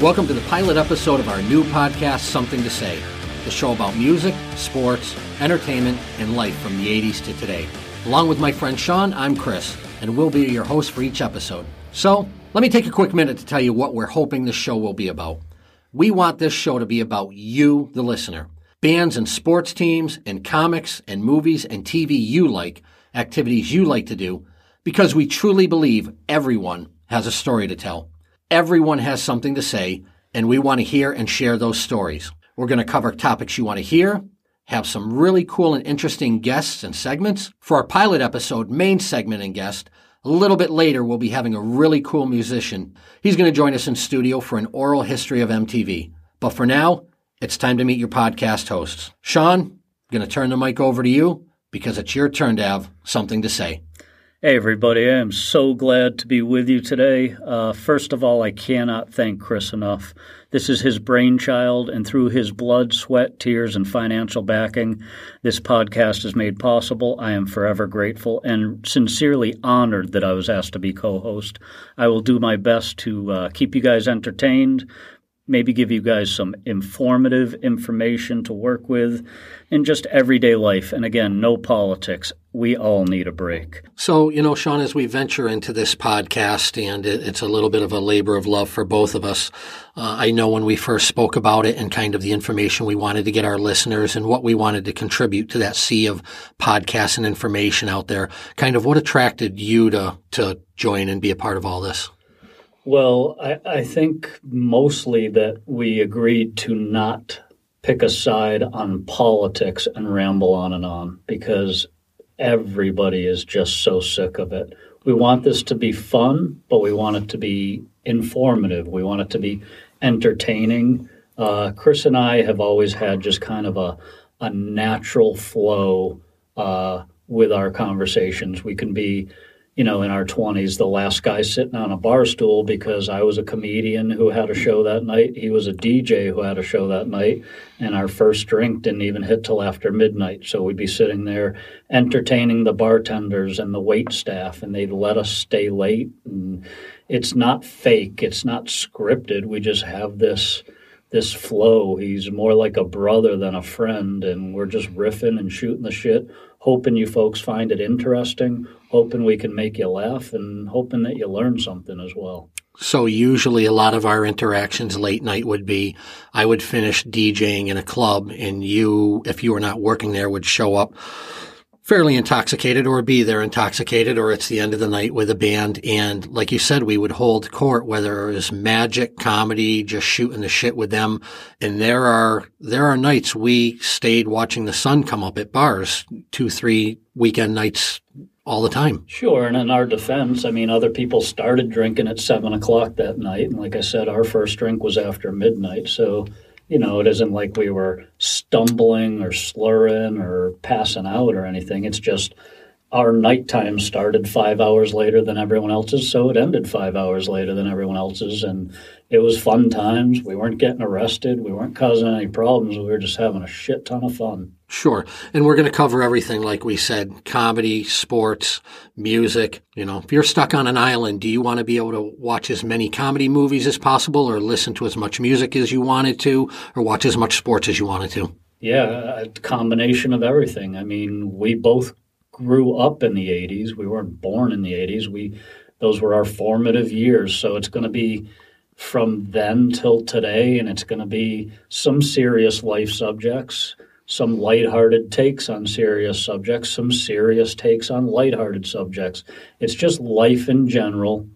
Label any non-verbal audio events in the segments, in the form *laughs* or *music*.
Welcome to the pilot episode of our new podcast, Something Two Say, the show about music, sports, entertainment, and life from the 80s to today. Along with my friend Shaughn, I'm Chris, and we'll be your host for each episode. So, let me take a quick minute to tell you what we're hoping this show will be about. We want this show to be about you, the listener. Bands and sports teams, and comics and movies and TV you like, activities you like to do, because we truly believe everyone has a story to tell. Everyone has something to say, and we want to hear and share those stories. We're going to cover topics you want to hear, have some really cool and interesting guests and segments. For our pilot episode, main segment and guest, a little bit later, we'll be having a really cool musician. He's going to join us in studio for an oral history of MTV. But for now, it's time to meet your podcast hosts. Shaughn, I'm going to turn the mic over to you because it's your turn to have something to say. Hey, everybody. I am so glad to be with you today. Uh, first of all, I cannot thank Chris enough. This is his brainchild, and through his blood, sweat, tears, and financial backing, this podcast is made possible. I am forever grateful and sincerely honored that I was asked to be co host. I will do my best to uh, keep you guys entertained, maybe give you guys some informative information to work with in just everyday life. And again, no politics. We all need a break. So, you know, Shaughn, as we venture into this podcast, and it's a little bit of a labor of love for both of us, uh, I know when we first spoke about it and kind of the information we wanted to get our listeners and what we wanted to contribute to that sea of podcasts and information out there, kind of what attracted you to, to join and be a part of all this? Well, I, I think mostly that we agreed to not pick a side on politics and ramble on and on because everybody is just so sick of it. We want this to be fun, but we want it to be informative. We want it to be entertaining. Uh, Chris and I have always had just kind of a, a natural flow uh, with our conversations. We can be you know, in our 20s, the last guy sitting on a bar stool because I was a comedian who had a show that night. He was a DJ who had a show that night. And our first drink didn't even hit till after midnight. So we'd be sitting there entertaining the bartenders and the wait staff, and they'd let us stay late. And it's not fake, it's not scripted. We just have this this flow. He's more like a brother than a friend, and we're just riffing and shooting the shit, hoping you folks find it interesting, hoping we can make you laugh, and hoping that you learn something as well. So usually a lot of our interactions late night would be I would finish DJing in a club and you, if you were not working there, would show up fairly intoxicated or be there intoxicated or it's the end of the night with a band. And like you said, we would hold court, whether it was magic, comedy, just shooting the shit with them. And there are, there are nights we stayed watching the sun come up at bars, two, three weekend nights all the time. Sure. And in our defense, I mean, other people started drinking at seven o'clock that night. And like I said, our first drink was after midnight. So, you know, it isn't like we were stumbling or slurring or passing out or anything. It's just our nighttime started five hours later than everyone else's, so it ended five hours later than everyone else's. And it was fun times. We weren't getting arrested. We weren't causing any problems. We were just having a shit ton of fun. Sure. And we're going to cover everything, like we said comedy, sports, music. You know, if you're stuck on an island, do you want to be able to watch as many comedy movies as possible or listen to as much music as you wanted to or watch as much sports as you wanted to? Yeah, a combination of everything. I mean, we both grew up in the 80s. We weren't born in the 80s. We those were our formative years. So it's going to be from then till today, and it's going to be some serious life subjects, some lighthearted takes on serious subjects, some serious takes on lighthearted subjects. It's just life in general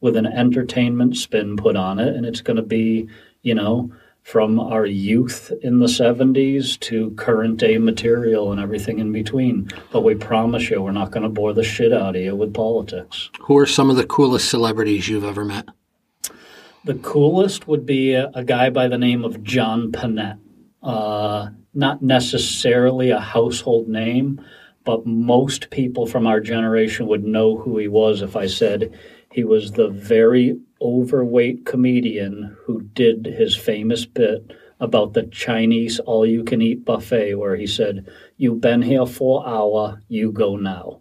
with an entertainment spin put on it, and it's going to be, you know, from our youth in the 70s to current day material and everything in between. But we promise you, we're not going to bore the shit out of you with politics. Who are some of the coolest celebrities you've ever met? The coolest would be a, a guy by the name of John Pinette. Uh, not necessarily a household name, but most people from our generation would know who he was if I said he was the very overweight comedian who did his famous bit about the Chinese all you can eat buffet, where he said, You've been here for hour, you go now.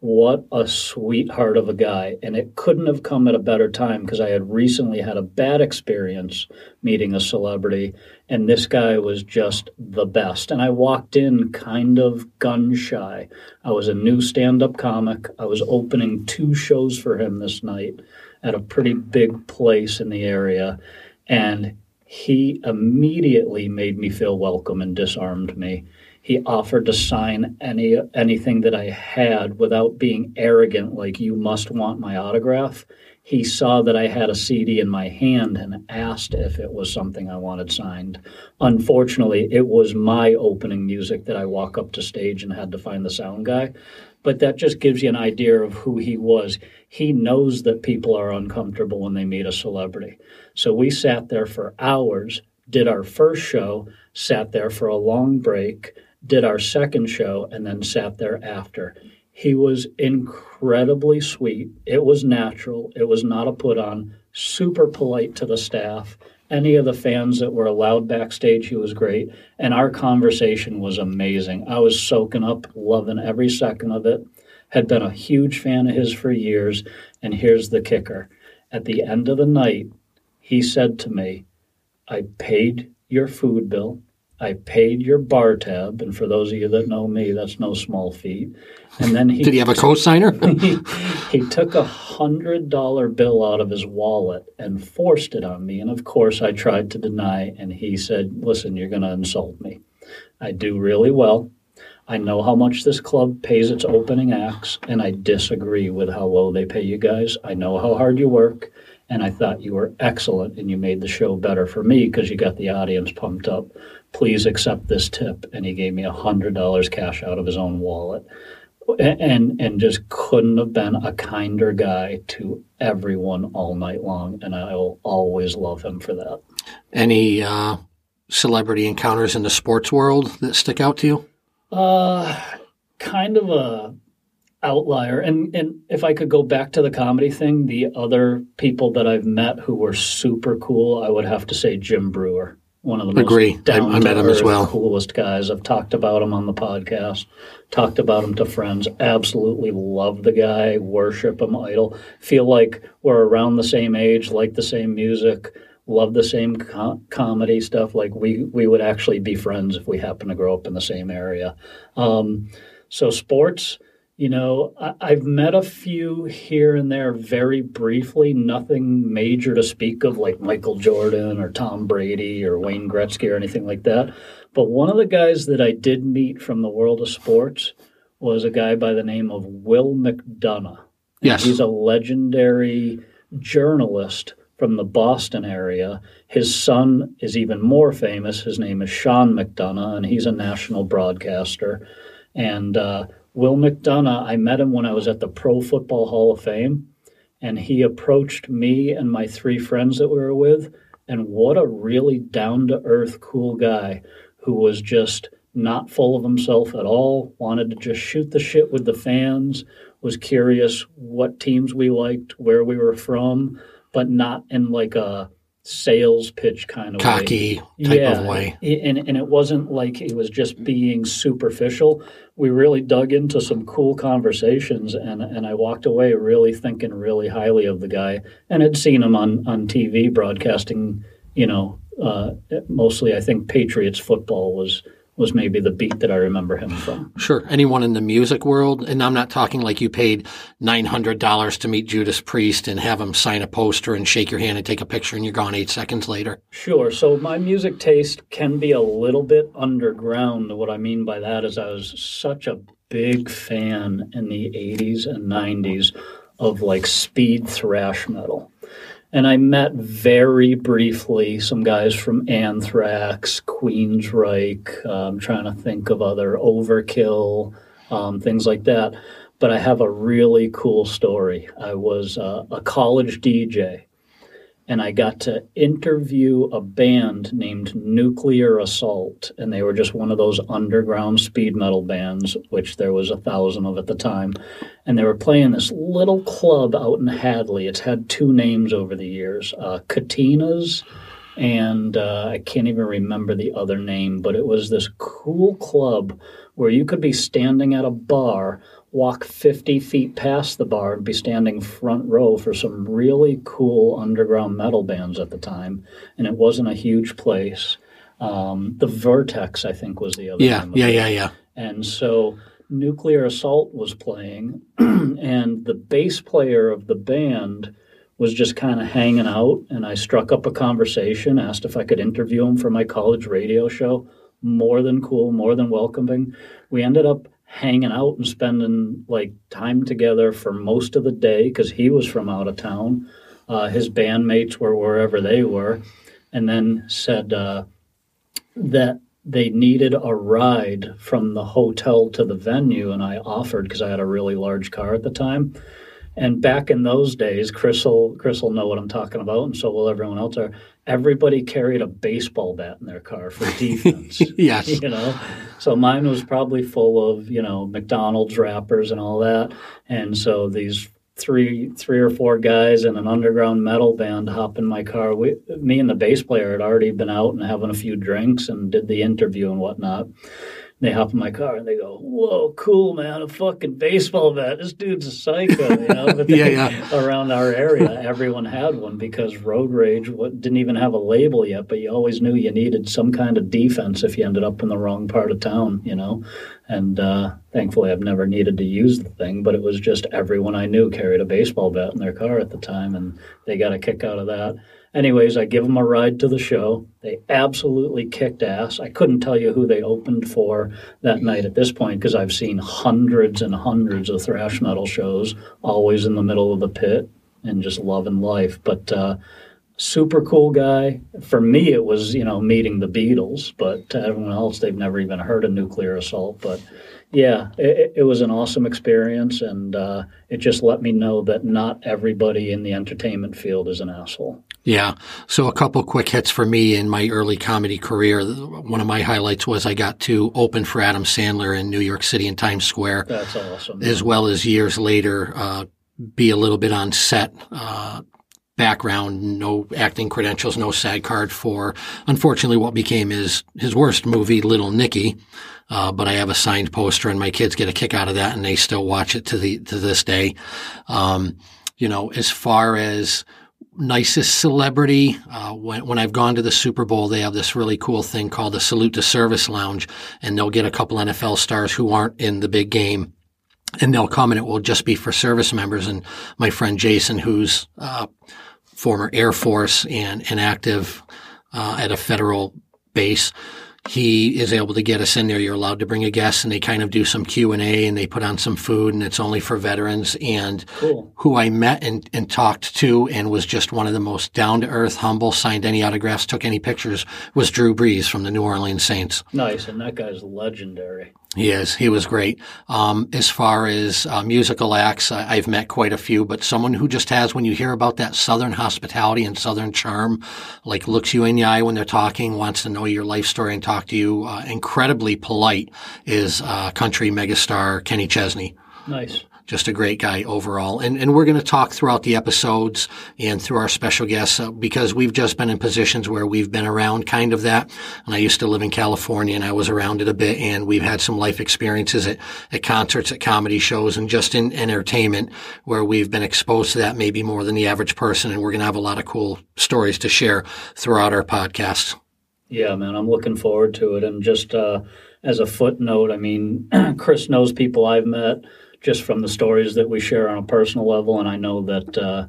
what a sweetheart of a guy. And it couldn't have come at a better time because I had recently had a bad experience meeting a celebrity, and this guy was just the best. And I walked in kind of gun shy. I was a new stand up comic, I was opening two shows for him this night at a pretty big place in the area. And he immediately made me feel welcome and disarmed me he offered to sign any anything that I had without being arrogant like you must want my autograph. He saw that I had a CD in my hand and asked if it was something I wanted signed. Unfortunately, it was my opening music that I walk up to stage and had to find the sound guy. But that just gives you an idea of who he was. He knows that people are uncomfortable when they meet a celebrity. So we sat there for hours, did our first show, sat there for a long break, did our second show, and then sat there after. He was incredibly sweet. It was natural. It was not a put on. Super polite to the staff. Any of the fans that were allowed backstage, he was great. And our conversation was amazing. I was soaking up, loving every second of it. Had been a huge fan of his for years. And here's the kicker at the end of the night, he said to me, I paid your food bill. I paid your bar tab, and for those of you that know me, that's no small feat. And then he did he have a co-signer? *laughs* he, he took a hundred dollar bill out of his wallet and forced it on me. And of course, I tried to deny, and he said, "Listen, you're going to insult me. I do really well. I know how much this club pays its opening acts, and I disagree with how low they pay you guys. I know how hard you work." And I thought you were excellent and you made the show better for me because you got the audience pumped up please accept this tip. And he gave me a hundred dollars cash out of his own wallet. And and just couldn't have been a kinder guy to everyone all night long, and I will always love him for that. Any uh, celebrity encounters in the sports world that stick out to you? Uh, kind of a outlier. And and if I could go back to the comedy thing, the other people that I've met who were super cool, I would have to say Jim Breuer one of the most agree. I, I met him as well. Coolest guys. I've talked about him on the podcast. Talked about him to friends. Absolutely love the guy. Worship him. Idol. Feel like we're around the same age. Like the same music. Love the same com- comedy stuff. Like we we would actually be friends if we happen to grow up in the same area. Um, so sports you know, I, have met a few here and there very briefly, nothing major to speak of, like Michael Jordan or Tom Brady or Wayne Gretzky or anything like that. But one of the guys that I did meet from the world of sports was a guy by the name of Will McDonough. Yes. He's a legendary journalist from the Boston area. His son is even more famous. His name is Sean McDonough, and he's a national broadcaster. And uh, Will McDonough, I met him when I was at the Pro Football Hall of Fame, and he approached me and my three friends that we were with. And what a really down to earth, cool guy who was just not full of himself at all, wanted to just shoot the shit with the fans, was curious what teams we liked, where we were from, but not in like a sales pitch kind of cocky way. type yeah, of way. And and it wasn't like it was just being superficial. We really dug into some cool conversations and and I walked away really thinking really highly of the guy and had seen him on on TV broadcasting, you know, uh, mostly I think Patriots football was was maybe the beat that I remember him from. Sure. Anyone in the music world, and I'm not talking like you paid $900 to meet Judas Priest and have him sign a poster and shake your hand and take a picture and you're gone eight seconds later. Sure. So my music taste can be a little bit underground. What I mean by that is I was such a big fan in the 80s and 90s of like speed thrash metal and I met very briefly some guys from Anthrax, Queensryche. I'm trying to think of other Overkill, um, things like that. But I have a really cool story. I was uh, a college DJ and I got to interview a band named Nuclear Assault, and they were just one of those underground speed metal bands, which there was a thousand of at the time. And they were playing this little club out in Hadley. It's had two names over the years, uh, Katinas, and uh, I can't even remember the other name, but it was this cool club where you could be standing at a bar walk 50 feet past the bar and be standing front row for some really cool underground metal bands at the time. And it wasn't a huge place. Um, the Vertex, I think, was the other. Yeah, yeah, yeah, yeah. And so Nuclear Assault was playing, *clears throat* and the bass player of the band was just kind of hanging out. And I struck up a conversation, asked if I could interview him for my college radio show. More than cool, more than welcoming. We ended up hanging out and spending like time together for most of the day because he was from out of town. Uh, his bandmates were wherever they were, and then said uh, that they needed a ride from the hotel to the venue, and I offered because I had a really large car at the time. And back in those days, Chris will, Chris will know what I'm talking about, and so will everyone else. Are everybody carried a baseball bat in their car for defense? *laughs* yes, *laughs* you know. So mine was probably full of you know McDonald's wrappers and all that, and so these three three or four guys in an underground metal band hop in my car. We, me and the bass player had already been out and having a few drinks and did the interview and whatnot they hop in my car and they go, "Whoa, cool, man! A fucking baseball bat. This dude's a psycho." You know, *laughs* but yeah, yeah. around our area, everyone had one because road rage what, didn't even have a label yet. But you always knew you needed some kind of defense if you ended up in the wrong part of town. You know, and uh, thankfully, I've never needed to use the thing. But it was just everyone I knew carried a baseball bat in their car at the time, and they got a kick out of that. Anyways, I give them a ride to the show. They absolutely kicked ass. I couldn't tell you who they opened for that night at this point because I've seen hundreds and hundreds of thrash metal shows, always in the middle of the pit and just loving life. But uh, super cool guy. For me, it was you know meeting the Beatles, but to everyone else, they've never even heard of Nuclear Assault. But yeah, it, it was an awesome experience, and uh, it just let me know that not everybody in the entertainment field is an asshole. Yeah. So a couple quick hits for me in my early comedy career. One of my highlights was I got to open for Adam Sandler in New York City in Times Square. That's awesome. As well as years later, uh, be a little bit on set. Uh, background, no acting credentials, no SAG card for, unfortunately, what became his, his worst movie, Little Nicky. Uh, but I have a signed poster and my kids get a kick out of that and they still watch it to the, to this day. Um, you know, as far as, nicest celebrity. Uh, when, when I've gone to the Super Bowl, they have this really cool thing called the Salute to Service Lounge, and they'll get a couple NFL stars who aren't in the big game. And they'll come and it will just be for service members. And my friend Jason, who's uh, former Air Force and, and active uh, at a federal base, he is able to get us in there. You're allowed to bring a guest, and they kind of do some Q and A, and they put on some food, and it's only for veterans. And cool. who I met and, and talked to, and was just one of the most down to earth, humble, signed any autographs, took any pictures, was Drew Brees from the New Orleans Saints. Nice, and that guy's legendary. He is. He was great. Um, as far as uh, musical acts, I, have met quite a few, but someone who just has, when you hear about that Southern hospitality and Southern charm, like looks you in the eye when they're talking, wants to know your life story and talk to you, uh, incredibly polite, is uh, country megastar Kenny Chesney. Nice just a great guy overall. And, and we're going to talk throughout the episodes and through our special guests uh, because we've just been in positions where we've been around kind of that. And I used to live in California and I was around it a bit and we've had some life experiences at, at concerts, at comedy shows and just in entertainment where we've been exposed to that maybe more than the average person. And we're going to have a lot of cool stories to share throughout our podcast. Yeah, man, I'm looking forward to it. And just, uh, as a footnote, I mean, *clears throat* Chris knows people I've met just from the stories that we share on a personal level. And I know that, uh,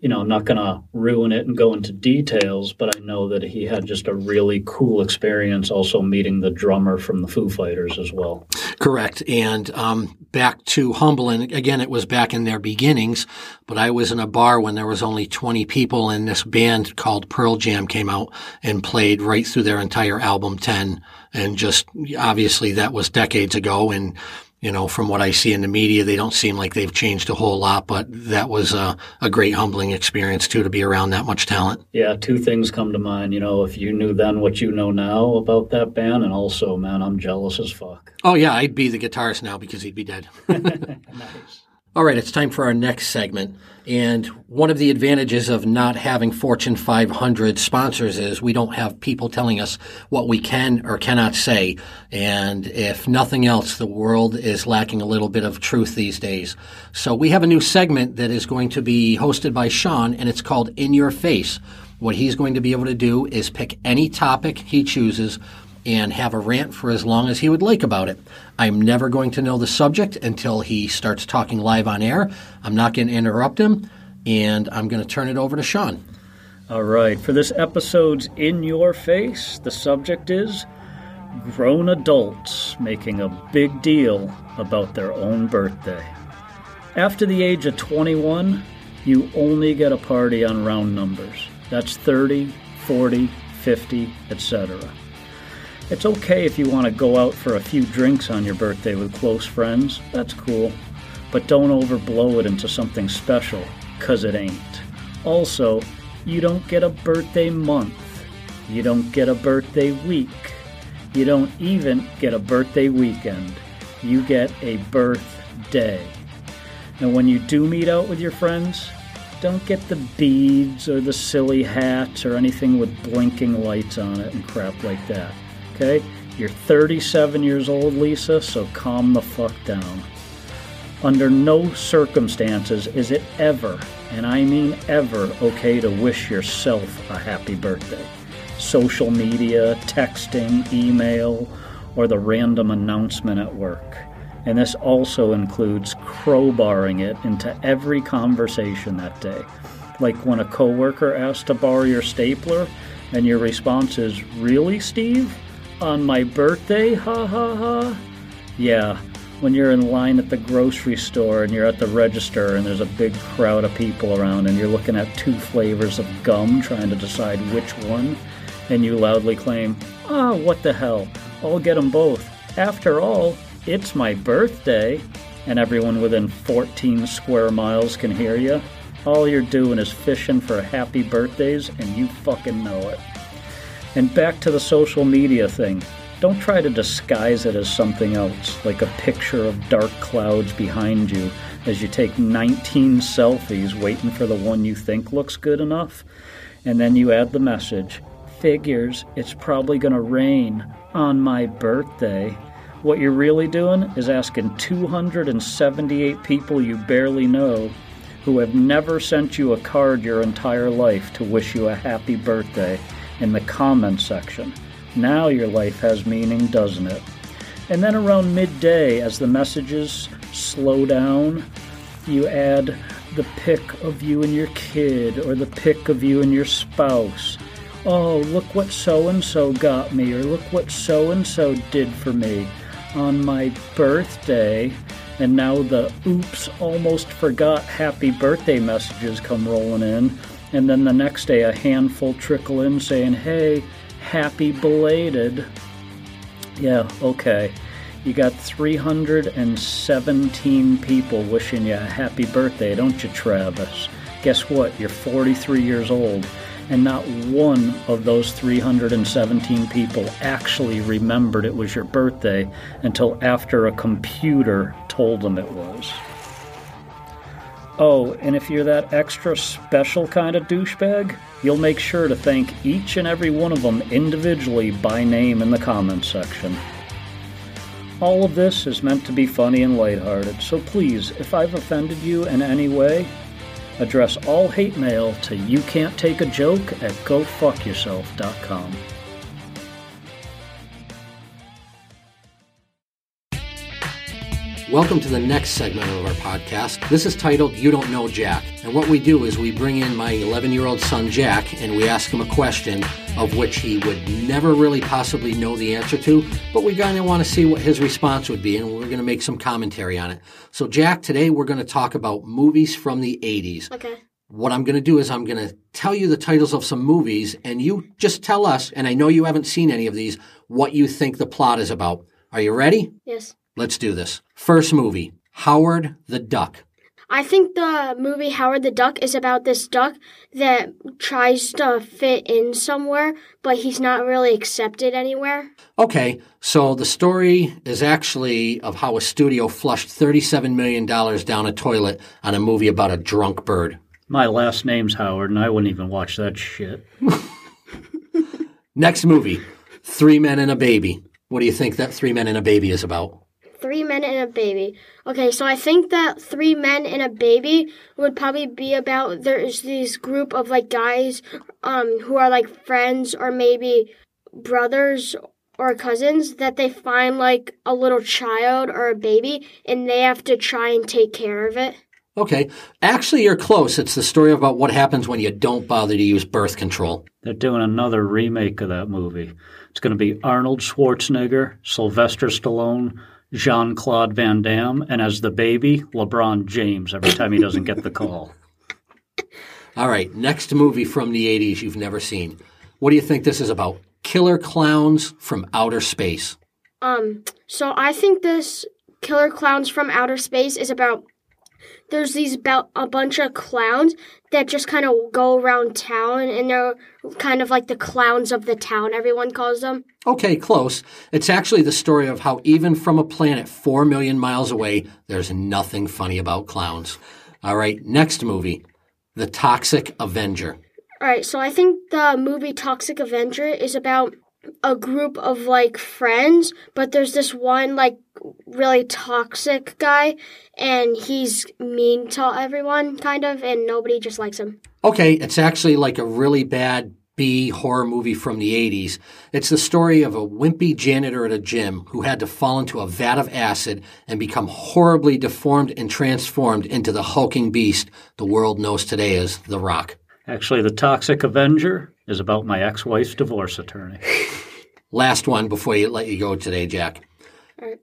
you know, I'm not going to ruin it and go into details, but I know that he had just a really cool experience also meeting the drummer from the Foo Fighters as well. Correct. And um, back to Humble, and again, it was back in their beginnings, but I was in a bar when there was only 20 people, and this band called Pearl Jam came out and played right through their entire album 10. And just obviously that was decades ago. And you know, from what I see in the media, they don't seem like they've changed a whole lot, but that was a, a, great humbling experience too to be around that much talent. Yeah, two things come to mind. You know, if you knew then what you know now about that band, and also, man, I'm jealous as fuck. Oh yeah, I'd be the guitarist now because he'd be dead. *laughs* *laughs* nice. All right, it's time for our next segment. And one of the advantages of not having Fortune 500 sponsors is we don't have people telling us what we can or cannot say. And if nothing else, the world is lacking a little bit of truth these days. So we have a new segment that is going to be hosted by Shaughn, and it's called In Your Face. What he's going to be able to do is pick any topic he chooses and have a rant for as long as he would like about it. I'm never going to know the subject until he starts talking live on air. I'm not going to interrupt him, and I'm going to turn it over to Shaughn. All right, for this episode's In Your Face, the subject is grown adults making a big deal about their own birthday. After the age of 21, you only get a party on round numbers. That's 30, 40, 50, etc. It's okay if you want to go out for a few drinks on your birthday with close friends, that's cool. But don't overblow it into something special, because it ain't. Also, you don't get a birthday month. You don't get a birthday week. You don't even get a birthday weekend. You get a birthday. Now, when you do meet out with your friends, don't get the beads or the silly hats or anything with blinking lights on it and crap like that. Okay? You're 37 years old, Lisa, so calm the fuck down. Under no circumstances is it ever, and I mean ever, okay to wish yourself a happy birthday. Social media, texting, email, or the random announcement at work. And this also includes crowbarring it into every conversation that day. Like when a coworker asks to borrow your stapler, and your response is, Really, Steve? On my birthday? Ha ha ha. Yeah, when you're in line at the grocery store and you're at the register and there's a big crowd of people around and you're looking at two flavors of gum trying to decide which one, and you loudly claim, Ah, oh, what the hell, I'll get them both. After all, it's my birthday, and everyone within 14 square miles can hear you. All you're doing is fishing for happy birthdays, and you fucking know it. And back to the social media thing. Don't try to disguise it as something else, like a picture of dark clouds behind you as you take 19 selfies waiting for the one you think looks good enough. And then you add the message figures it's probably going to rain on my birthday. What you're really doing is asking 278 people you barely know who have never sent you a card your entire life to wish you a happy birthday in the comments section. Now your life has meaning, doesn't it? And then around midday, as the messages slow down, you add the pic of you and your kid or the pic of you and your spouse. Oh, look what so and so got me, or look what so and so did for me on my birthday. And now the oops, almost forgot happy birthday messages come rolling in and then the next day, a handful trickle in saying, Hey, happy belated. Yeah, okay. You got 317 people wishing you a happy birthday, don't you, Travis? Guess what? You're 43 years old, and not one of those 317 people actually remembered it was your birthday until after a computer told them it was. Oh, and if you're that extra special kind of douchebag, you'll make sure to thank each and every one of them individually by name in the comments section. All of this is meant to be funny and lighthearted, so please, if I've offended you in any way, address all hate mail to you can't take a joke at gofuckyourself.com. Welcome to the next segment of our podcast. This is titled You Don't Know Jack. And what we do is we bring in my 11 year old son, Jack, and we ask him a question of which he would never really possibly know the answer to, but we kind of want to see what his response would be, and we're going to make some commentary on it. So, Jack, today we're going to talk about movies from the 80s. Okay. What I'm going to do is I'm going to tell you the titles of some movies, and you just tell us, and I know you haven't seen any of these, what you think the plot is about. Are you ready? Yes. Let's do this. First movie Howard the Duck. I think the movie Howard the Duck is about this duck that tries to fit in somewhere, but he's not really accepted anywhere. Okay, so the story is actually of how a studio flushed $37 million down a toilet on a movie about a drunk bird. My last name's Howard, and I wouldn't even watch that shit. *laughs* Next movie, Three Men and a Baby. What do you think that Three Men and a Baby is about? Three men and a baby. Okay, so I think that three men and a baby would probably be about there's this group of like guys um who are like friends or maybe brothers or cousins that they find like a little child or a baby and they have to try and take care of it. Okay, actually, you're close. It's the story about what happens when you don't bother to use birth control. They're doing another remake of that movie. It's going to be Arnold Schwarzenegger, Sylvester Stallone, Jean Claude Van Damme, and as the baby, LeBron James every time he doesn't get the call. *laughs* All right, next movie from the 80s you've never seen. What do you think this is about? Killer clowns from outer space. Um, so I think this Killer Clowns from Outer Space is about there's these bel- a bunch of clowns that just kind of go around town and they're kind of like the clowns of the town everyone calls them. Okay, close. It's actually the story of how even from a planet 4 million miles away, there's nothing funny about clowns. All right, next movie The Toxic Avenger. All right, so I think the movie Toxic Avenger is about a group of like friends, but there's this one like really toxic guy and he's mean to everyone kind of and nobody just likes him. Okay, it's actually like a really bad B horror movie from the 80s. It's the story of a wimpy janitor at a gym who had to fall into a vat of acid and become horribly deformed and transformed into the hulking beast the world knows today as The Rock. Actually, The Toxic Avenger is about my ex wife's divorce attorney. *laughs* Last one before you let you go today, Jack.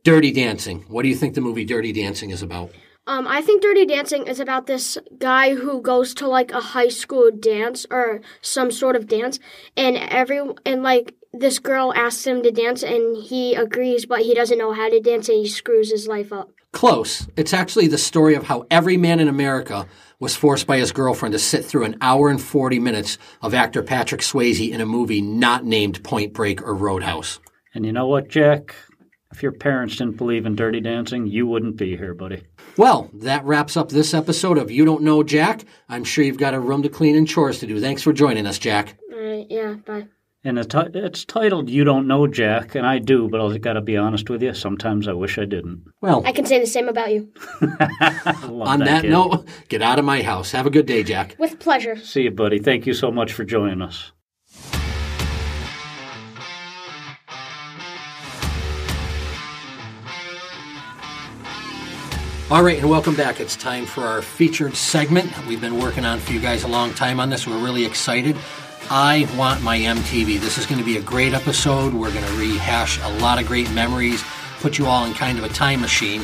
Dirty Dancing. What do you think the movie Dirty Dancing is about? Um, I think Dirty Dancing is about this guy who goes to like a high school dance or some sort of dance, and every and like this girl asks him to dance, and he agrees, but he doesn't know how to dance, and he screws his life up. Close. It's actually the story of how every man in America was forced by his girlfriend to sit through an hour and 40 minutes of actor Patrick Swayze in a movie not named Point Break or Roadhouse. And you know what, Jack? If your parents didn't believe in dirty dancing, you wouldn't be here, buddy. Well, that wraps up this episode of You Don't Know Jack. I'm sure you've got a room to clean and chores to do. Thanks for joining us, Jack. All right, yeah, bye. And it's, titled You Don't Know Jack, and I do, but I've got to be honest with you, sometimes I wish I didn't. Well, I can say the same about you. *laughs* *laughs* On that kid. note, get out of my house. Have a good day, Jack. With pleasure. See you, buddy. Thank you so much for joining us. All right, and welcome back. It's time for our featured segment. We've been working on for you guys a long time on this. We're really excited. I want my MTV. This is going to be a great episode. We're going to rehash a lot of great memories, put you all in kind of a time machine.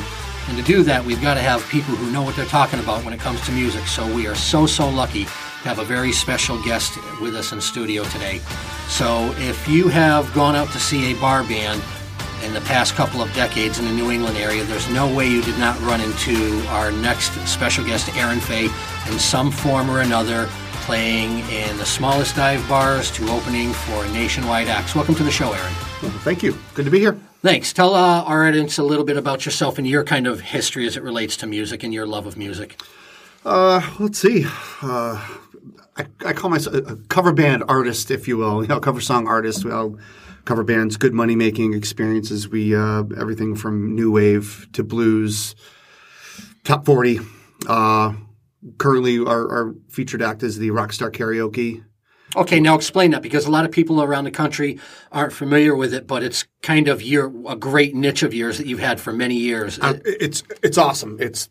And to do that, we've got to have people who know what they're talking about when it comes to music. So we are so, so lucky to have a very special guest with us in studio today. So if you have gone out to see a bar band in the past couple of decades in the New England area, there's no way you did not run into our next special guest, Aaron Fay, in some form or another, playing in the smallest dive bars to opening for nationwide acts. Welcome to the show, Aaron. Well, thank you. Good to be here. Thanks. Tell uh, our audience a little bit about yourself and your kind of history as it relates to music and your love of music. Uh, let's see. Uh, I, I call myself a cover band artist, if you will. You know, cover song artist. Well, cover bands, good money making experiences. We uh, everything from new wave to blues, top forty. Uh, currently, our, our featured act is the Rockstar Karaoke. Okay, now explain that because a lot of people around the country aren't familiar with it, but it's kind of your a great niche of yours that you've had for many years. Uh, it's it's awesome. It's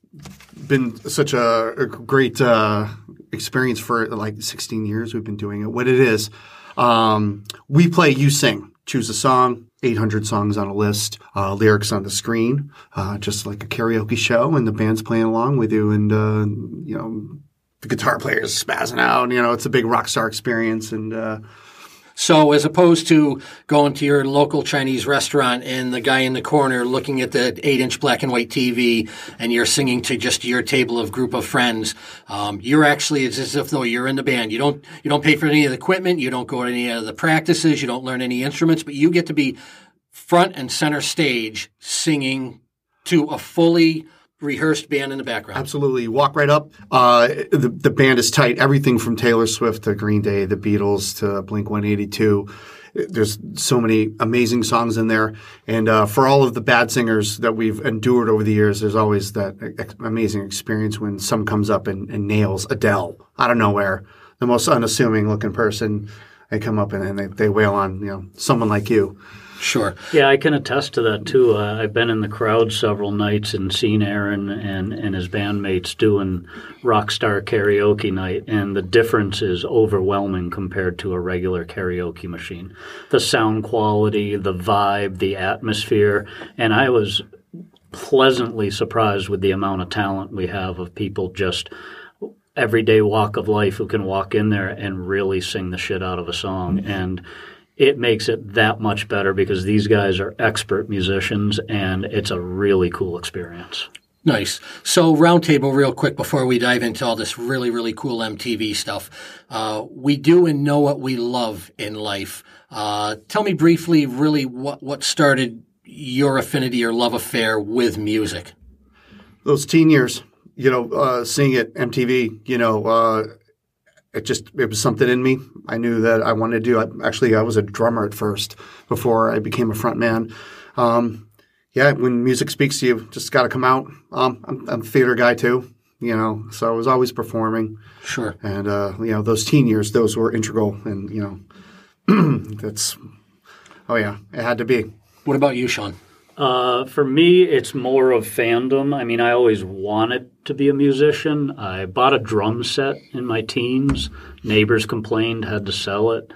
been such a, a great uh, experience for like 16 years. We've been doing it. What it is, um, we play. You sing. Choose a song. 800 songs on a list. Uh, lyrics on the screen. Uh, just like a karaoke show, and the band's playing along with you, and uh, you know. The guitar player is spazzing out. You know, it's a big rock star experience, and uh, So as opposed to going to your local Chinese restaurant and the guy in the corner looking at the eight inch black and white TV and you're singing to just your table of group of friends, um, you're actually it's as if though you're in the band. You don't you don't pay for any of the equipment, you don't go to any of the practices, you don't learn any instruments, but you get to be front and center stage singing to a fully rehearsed band in the background. Absolutely. You walk right up. Uh, the, the band is tight. Everything from Taylor Swift to Green Day, the Beatles to Blink 182. There's so many amazing songs in there. And uh, for all of the bad singers that we've endured over the years, there's always that ex- amazing experience when some comes up and, and, nails Adele out of nowhere. The most unassuming looking person. They come up and, and they, they wail on, you know, someone like you. Sure. Yeah, I can attest to that too. Uh, I've been in the crowd several nights and seen Aaron and, and his bandmates doing rock star karaoke night, and the difference is overwhelming compared to a regular karaoke machine. The sound quality, the vibe, the atmosphere, and I was pleasantly surprised with the amount of talent we have of people just everyday walk of life who can walk in there and really sing the shit out of a song and it makes it that much better because these guys are expert musicians and it's a really cool experience. Nice. So, roundtable, real quick before we dive into all this really, really cool MTV stuff. Uh, we do and know what we love in life. Uh, tell me briefly, really, what what started your affinity or love affair with music? Those teen years, you know, uh, seeing it MTV, you know, uh, it just it was something in me. I knew that I wanted to do. I, actually, I was a drummer at first before I became a front man. Um, yeah, when music speaks to you, just got to come out. Um, I'm, I'm, a theater guy too, you know, so I was always performing. Sure. And uh, you know, those teen years, those were integral, and you know, *clears throat* that's oh yeah, it had to be. What about you, Shaughn? Uh, for me, it's more of fandom. I mean, I always wanted to be a musician. I bought a drum set in my teens. Neighbors complained, had to sell it.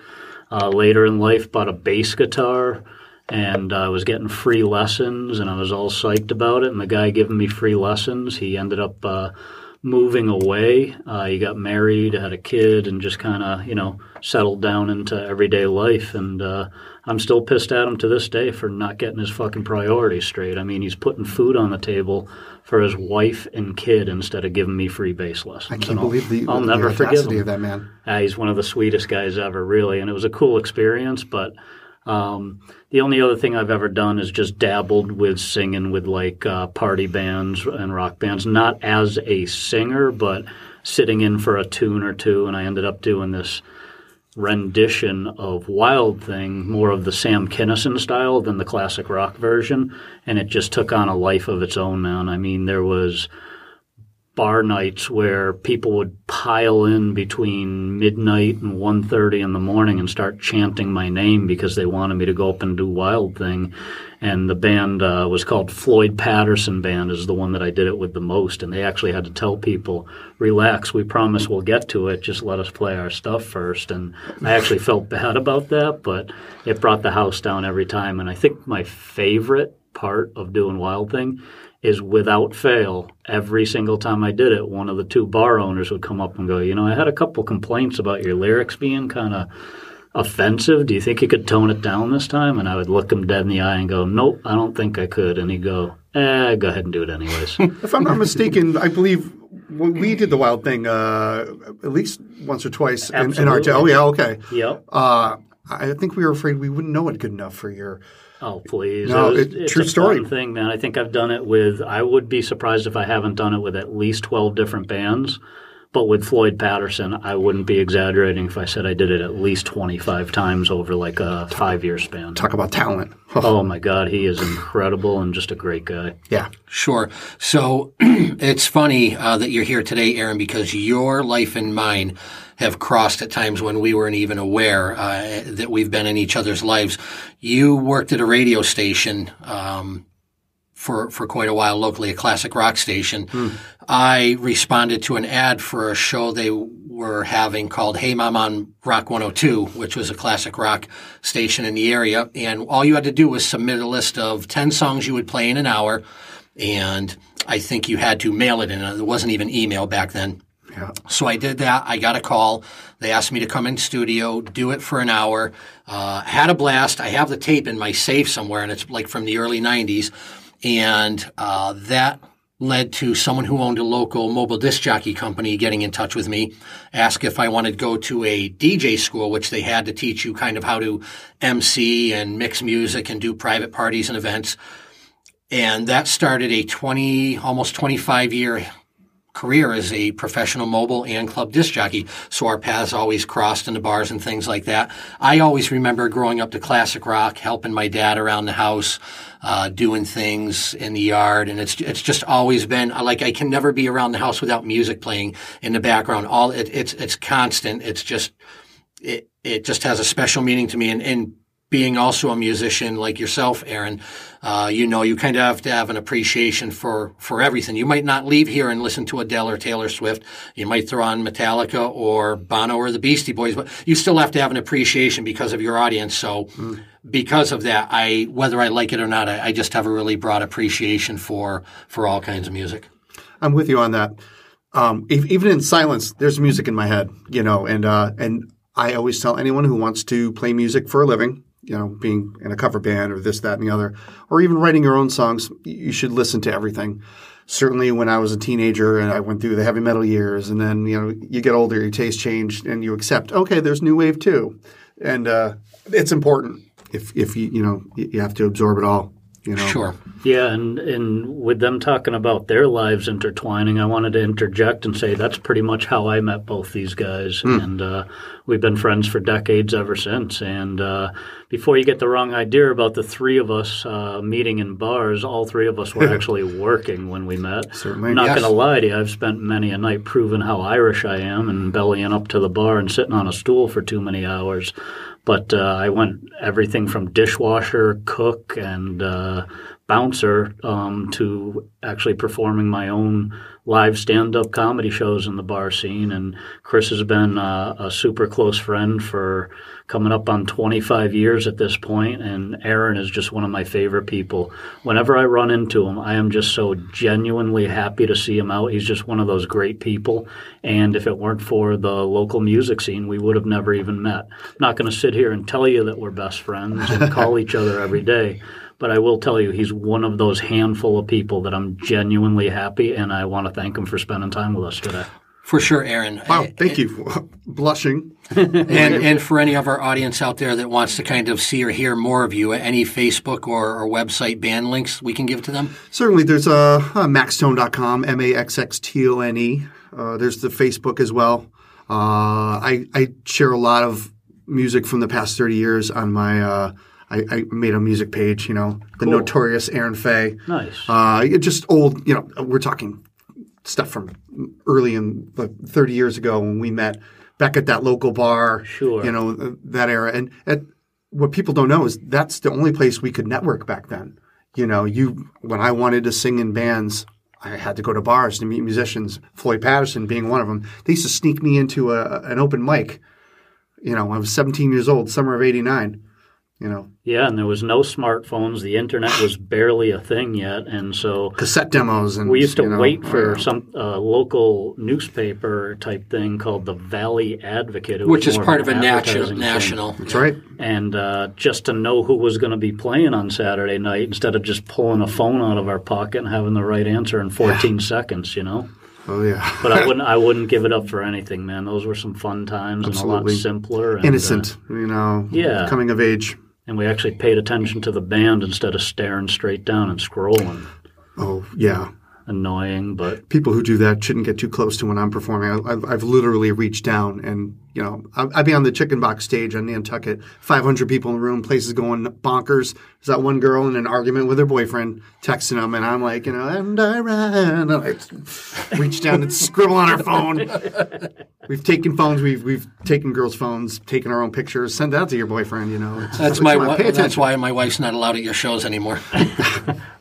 Uh, later in life, bought a bass guitar, and I was getting free lessons, and I was all psyched about it. And the guy giving me free lessons, he ended up uh, moving away. Uh, he got married, had a kid, and just kind of, you know, settled down into everyday life. And uh, I'm still pissed at him to this day for not getting his fucking priorities straight. I mean, he's putting food on the table for his wife and kid instead of giving me free bass lessons. I can't believe the, I'll the never forgive him. of that man. Uh, he's one of the sweetest guys ever, really, and it was a cool experience. But um, the only other thing I've ever done is just dabbled with singing with like uh, party bands and rock bands, not as a singer, but sitting in for a tune or two. And I ended up doing this rendition of Wild Thing, more of the Sam Kinison style than the classic rock version, and it just took on a life of its own, man. I mean, there was bar nights where people would pile in between midnight and 1.30 in the morning and start chanting my name because they wanted me to go up and do Wild Thing. And the band uh, was called Floyd Patterson Band is the one that I did it with the most. And they actually had to tell people, relax, we promise we'll get to it. Just let us play our stuff first. And I actually *laughs* felt bad about that, but it brought the house down every time. And I think my favorite part of doing Wild Thing is without fail, every single time I did it, one of the two bar owners would come up and go, You know, I had a couple complaints about your lyrics being kind of offensive. Do you think you could tone it down this time? And I would look him dead in the eye and go, Nope, I don't think I could. And he'd go, Eh, go ahead and do it anyways. *laughs* if I'm not mistaken, I believe we did the wild thing uh, at least once or twice in, in, our. Oh, yeah, okay. Yep. Uh, I think we were afraid we wouldn't know it good enough for your Oh please! No, it it's true a story. Fun thing, man. I think I've done it with. I would be surprised if I haven't done it with at least twelve different bands. But with Floyd Patterson, I wouldn't be exaggerating if I said I did it at least 25 times over like a five year span. Talk about talent. *laughs* oh my God, he is incredible and just a great guy. Yeah. Sure. So *clears throat* it's funny uh, that you're here today, Aaron, because your life and mine have crossed at times when we weren't even aware uh, that we've been in each other's lives. You worked at a radio station. Um, for, for quite a while locally, a classic rock station. Hmm. I responded to an ad for a show they were having called Hey Mom on Rock 102, which was a classic rock station in the area. And all you had to do was submit a list of 10 songs you would play in an hour. And I think you had to mail it in. It wasn't even email back then. Yeah. So I did that. I got a call. They asked me to come in studio, do it for an hour. Uh, had a blast. I have the tape in my safe somewhere, and it's like from the early '90s. And uh, that led to someone who owned a local mobile disc jockey company getting in touch with me, ask if I wanted to go to a DJ school, which they had to teach you kind of how to MC and mix music and do private parties and events. And that started a 20, almost 25 year career as a professional mobile and club disc jockey. So our paths always crossed in the bars and things like that. I always remember growing up to classic rock, helping my dad around the house, uh, doing things in the yard. And it's, it's just always been like, I can never be around the house without music playing in the background. All it, it's, it's constant. It's just, it, it just has a special meaning to me. And, and being also a musician like yourself, Aaron, uh, you know, you kind of have to have an appreciation for, for everything. You might not leave here and listen to Adele or Taylor Swift. You might throw on Metallica or Bono or the Beastie Boys, but you still have to have an appreciation because of your audience. So mm. because of that, I, whether I like it or not, I, I just have a really broad appreciation for, for all kinds of music. I'm with you on that. Um, even in silence, there's music in my head, you know, and, uh, and I always tell anyone who wants to play music for a living, you know, being in a cover band or this, that, and the other, or even writing your own songs, you should listen to everything. Certainly, when I was a teenager and I went through the heavy metal years, and then you know you get older, your taste changed, and you accept, okay, there's new wave too, and uh, it's important if if you you know you have to absorb it all. You know? Sure. Yeah, and and with them talking about their lives intertwining, I wanted to interject and say that's pretty much how I met both these guys, mm. and uh, we've been friends for decades ever since. And uh, before you get the wrong idea about the three of us uh, meeting in bars, all three of us were *laughs* actually working when we met. Certainly, I'm not yes. going to lie to you. I've spent many a night proving how Irish I am and bellying up to the bar and sitting on a stool for too many hours. But uh, I went everything from dishwasher, cook, and uh, bouncer um, to actually performing my own live stand-up comedy shows in the bar scene. And Chris has been uh, a super close friend for coming up on 25 years at this point, and Aaron is just one of my favorite people. Whenever I run into him, I am just so genuinely happy to see him out. He's just one of those great people, and if it weren't for the local music scene, we would have never even met. I'm not going to sit here and tell you that we're best friends and *laughs* call each other every day. But I will tell you, he's one of those handful of people that I'm genuinely happy, and I want to thank him for spending time with us today. For sure, Aaron. Wow, thank you. *laughs* Blushing. and, and for any of our audience out there that wants to kind of see or hear more of you, any Facebook or, or website band links we can give to them? Certainly. There's uh, uh, maxxtone.com, M A X X T O N E. Uh, there's the Facebook as well. Uh, I, I share a lot of music from the past 30 years on my. Uh, I, I, made a music page, you know, the Cool. notorious Aaron Fay. Nice. Uh, just old, you know, we're talking stuff from early in like 30 years ago when we met back at that local bar. Sure. You know, that era. And at, what people don't know is that's the only place we could network back then. You know, you when I wanted to sing in bands, I had to go to bars to meet musicians. Floyd Patterson being one of them. They used to sneak me into a, an open mic. You know, I was 17 years old, summer of '89. You know, Yeah, and there was no smartphones. The internet was *sighs* barely a thing yet, and so cassette demos and we used to you know, wait for uh, some uh, local newspaper type thing called the Valley Advocate, Which is part of an a natu- advertising thing. national. That's right. And uh, just to know who was going to be playing on Saturday night instead of just pulling a phone out of our pocket and having the right answer in 14 seconds, you know. Oh yeah. But I *laughs* wouldn't, I wouldn't give it up for anything, man. Those were some fun times and a lot simpler. And, Innocent. you know. yeah. Coming of age. And we actually paid attention to the band instead of staring straight down and scrolling. Oh yeah. Annoying, but people who do that shouldn't get too close to when I'm performing. I, I've, I've literally reached down and, you know, I- I'd be on the chicken box stage on Nantucket, 500 people in the room, places going bonkers. There's that one girl in an argument with her boyfriend, texting him, and I'm like, you know, and I ran. And I reach down and scribble on her phone. *laughs* We've taken phones, we've we've taken girls' phones, taken our own pictures, send that to your boyfriend, you know. It's- That's come my. on, wi- pay That's why my wife's not allowed at your shows anymore. *laughs*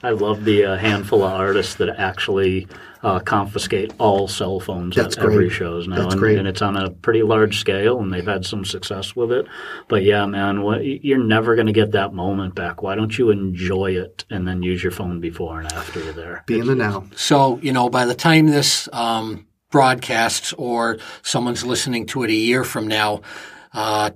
I love the uh, handful of artists that actually uh, confiscate all cell phones That's at every great. shows now, That's and, great. and it's on a pretty large scale, and they've had some success with it. But yeah, man, what, you're never going to get that moment back. Why don't you enjoy it and then use your phone before and after you're there? Be in the now. So, you know, by the time this um, broadcasts or someone's listening to it a year from now. Uh,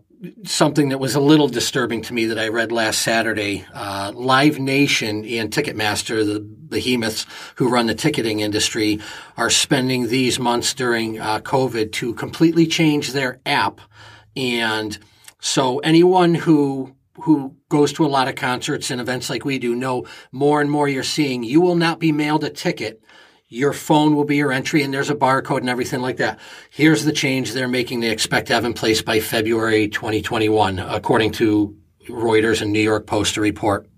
something that was a little disturbing to me that I read last Saturday. Uh, Live Nation and Ticketmaster, the behemoths who run the ticketing industry, are spending these months during uh, COVID to completely change their app. And so anyone who who goes to a lot of concerts and events like we do know more and more you're seeing you will not be mailed a ticket your phone will be your entry and there's a barcode and everything like that. Here's the change they're making they expect to have in place by February 2021, according to Reuters and New York Post to report.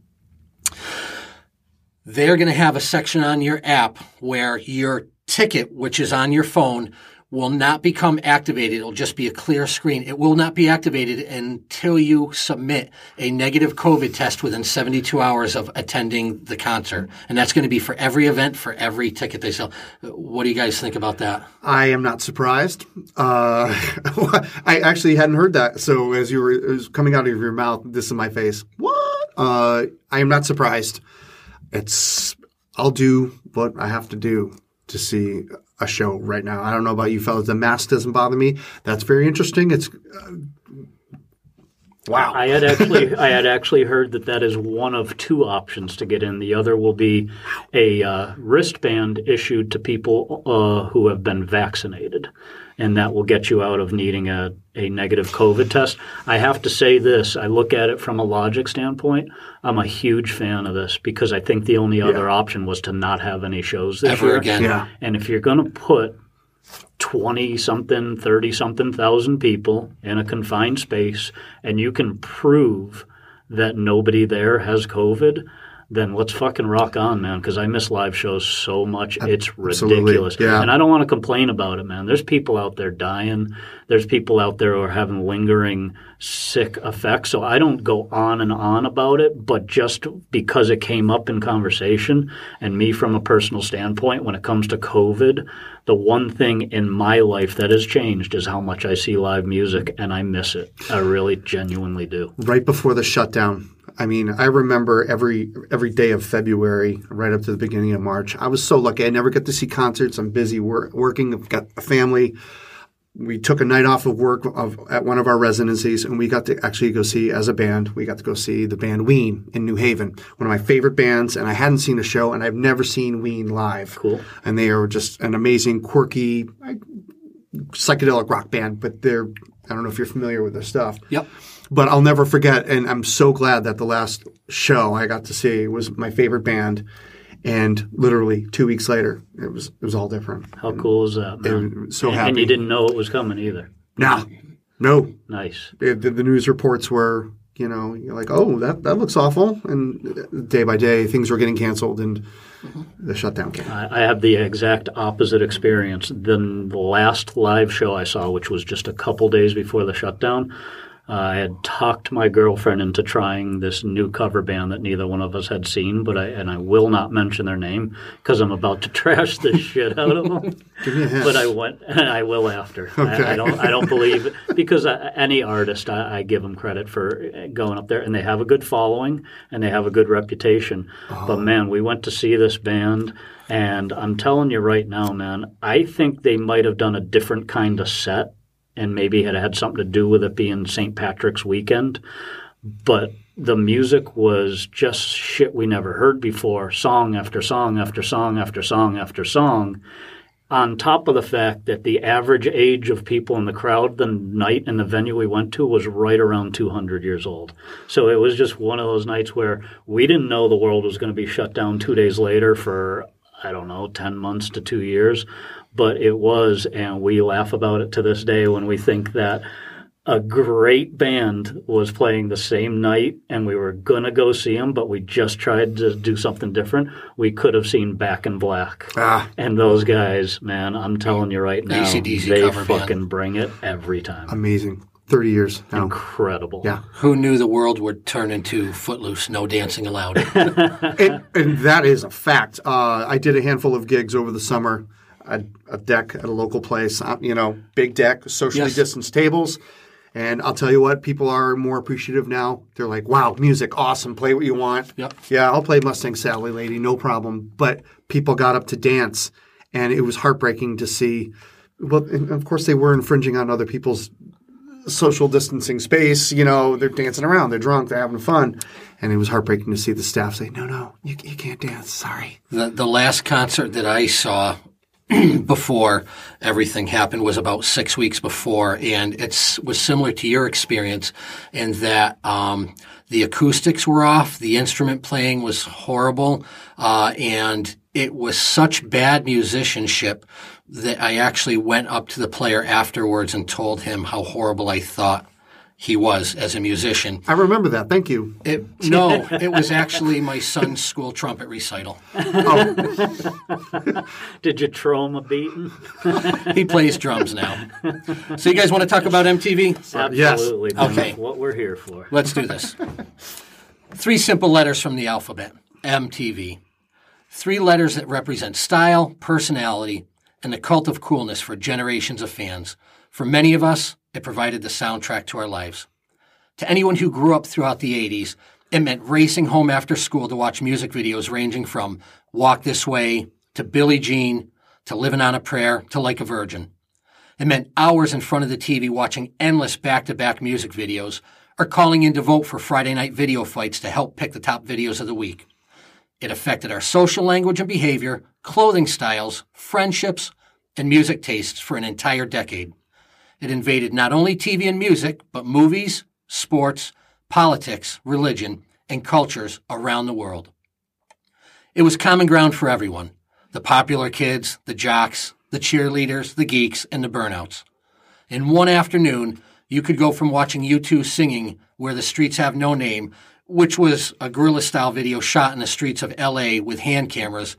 They're going to have a section on your app where your ticket, which is on your phone, will not become activated. It'll just be a clear screen. It will not be activated until you submit a negative COVID test within 72 hours of attending the concert. And that's going to be for every event, for every ticket they sell. What do you guys think about that? I am not surprised. Uh, *laughs* I actually hadn't heard that. So as you were coming out of your mouth, this is my face. What? Uh, I am not surprised. It's I'll do what I have to do to see a show right now. I don't know about you fellas. The mask doesn't bother me. That's very interesting. It's uh, wow. I had actually I had actually heard that that is one of two options to get in. The other will be a uh, wristband issued to people uh, who have been vaccinated, and that will get you out of needing a, a negative COVID test. I have to say this: I look at it from a logic standpoint. I'm a huge fan of this because I think the only other option was to not have any shows this Ever year. again. Yeah. And if you're going to put 20 something, 30 something thousand people in a confined space and you can prove that nobody there has COVID, then let's fucking rock on, man, because I miss live shows so much. It's Absolutely. ridiculous. Yeah. And I don't want to complain about it, man. There's people out there dying. There's people out there who are having lingering sick effects. So I don't go on and on about it, but just because it came up in conversation and me from a personal standpoint, when it comes to COVID, the one thing in my life that has changed is how much I see live music and I miss it. I really genuinely do. right before the shutdown. I mean, I remember every every day of February, right up to the beginning of March. I was so lucky. I never get to see concerts. I'm busy wor- working. I've got a family. We took a night off of work of, at one of our residencies, and we got to actually go see as a band. We got to go see the band Ween in New Haven, one of my favorite bands. And I hadn't seen a show, and I've never seen Ween live. Cool. And they are just an amazing, quirky, psychedelic rock band. But they're I don't know if you're familiar with their stuff Yep. But I'll never forget. And I'm so glad that the last show I got to see was my favorite band. And literally two weeks later, it was it was all different. How cool is that, man? And so And- happy. And you didn't know it was coming either. Nah, no. Nice. It- the, the news reports were, you know, you're like, oh, that that looks awful. And day by day, things were getting canceled, and the shutdown came. I, I have the exact opposite experience. Then the last live show I saw, which was just a couple days before the shutdown, uh, I had talked my girlfriend into trying this new cover band that neither one of us had seen, but I and I will not mention their name because I'm about to *laughs* trash the shit out of them. *laughs* Give me a but I went, *laughs* and I will after. Okay. I, I don't, I don't believe because uh, any artist, I, I give them credit for going up there, and they have a good following and they have a good reputation. But man, we went to see this band, and I'm telling you right now, man, I think they might have done a different kind of set, and maybe it had something to do with it being St. Patrick's weekend. But the music was just shit we never heard before, song after song after song after song after song on top of the fact that the average age of people in the crowd the night and the venue we went to was right around 200 years old. So it was just one of those nights where we didn't know the world was going to be shut down two days later for, I don't know, 10 months to two years. But it was, and we laugh about it to this day when we think that a great band was playing the same night and we were going to go see them, but we just tried to do something different. We could have seen Back in Black. Ah, And those guys, man, I'm telling you right now, AC/DC they cover band. fucking bring it every time. amazing. Thirty years now. Incredible. Yeah. Who knew the world would turn into Footloose, no dancing allowed? *laughs* and, and that is a fact. Uh, I did a handful of gigs over the summer, a, a deck at a local place, uh, you know, big deck, socially Yes. distanced tables. And I'll tell you what, people are more appreciative now. They're like, wow, music, awesome, play what you want. Yep. Yeah, I'll play Mustang Sally Lady, no problem. But people got up to dance. and it was heartbreaking to see. Well, of course, they were infringing on other people's social distancing space. You know, they're dancing around, they're drunk, they're having fun, and it was heartbreaking to see the staff say, "No, no, you, you can't dance. Sorry." The, the last concert that I saw *clears throat* before everything happened was about six weeks before, and it was similar to your experience in that um, the acoustics were off, the instrument playing was horrible, uh, and it was such bad musicianship that I actually went up to the player afterwards and told him how horrible I thought he was as a musician. I remember that. Thank you. It, no, it was actually my son's school trumpet recital. Oh. *laughs* Did you throw him a beating? he plays drums now. So you guys want to talk about MTV? Absolutely. Yes. Okay. What we're here for. Let's do this. Three simple letters from the alphabet. MTV. Three letters that represent style, personality, and the cult of coolness for generations of fans. For many of us, it provided the soundtrack to our lives. To anyone who grew up throughout the 80s, it meant racing home after school to watch music videos ranging from Walk This Way to Billie Jean to Living on a Prayer to Like a Virgin. It meant hours in front of the TV watching endless back to back music videos or calling in to vote for Friday night video fights to help pick the top videos of the week. It affected our social language and behavior, clothing styles, friendships, and music tastes for an entire decade. It invaded not only TV and music, but movies, sports, politics, religion, and cultures around the world. It was common ground for everyone the popular kids, the jocks, the cheerleaders, the geeks, and the burnouts. In one afternoon, you could go from watching U2 singing Where the Streets Have No Name, which was a guerrilla style video shot in the streets of LA with hand cameras,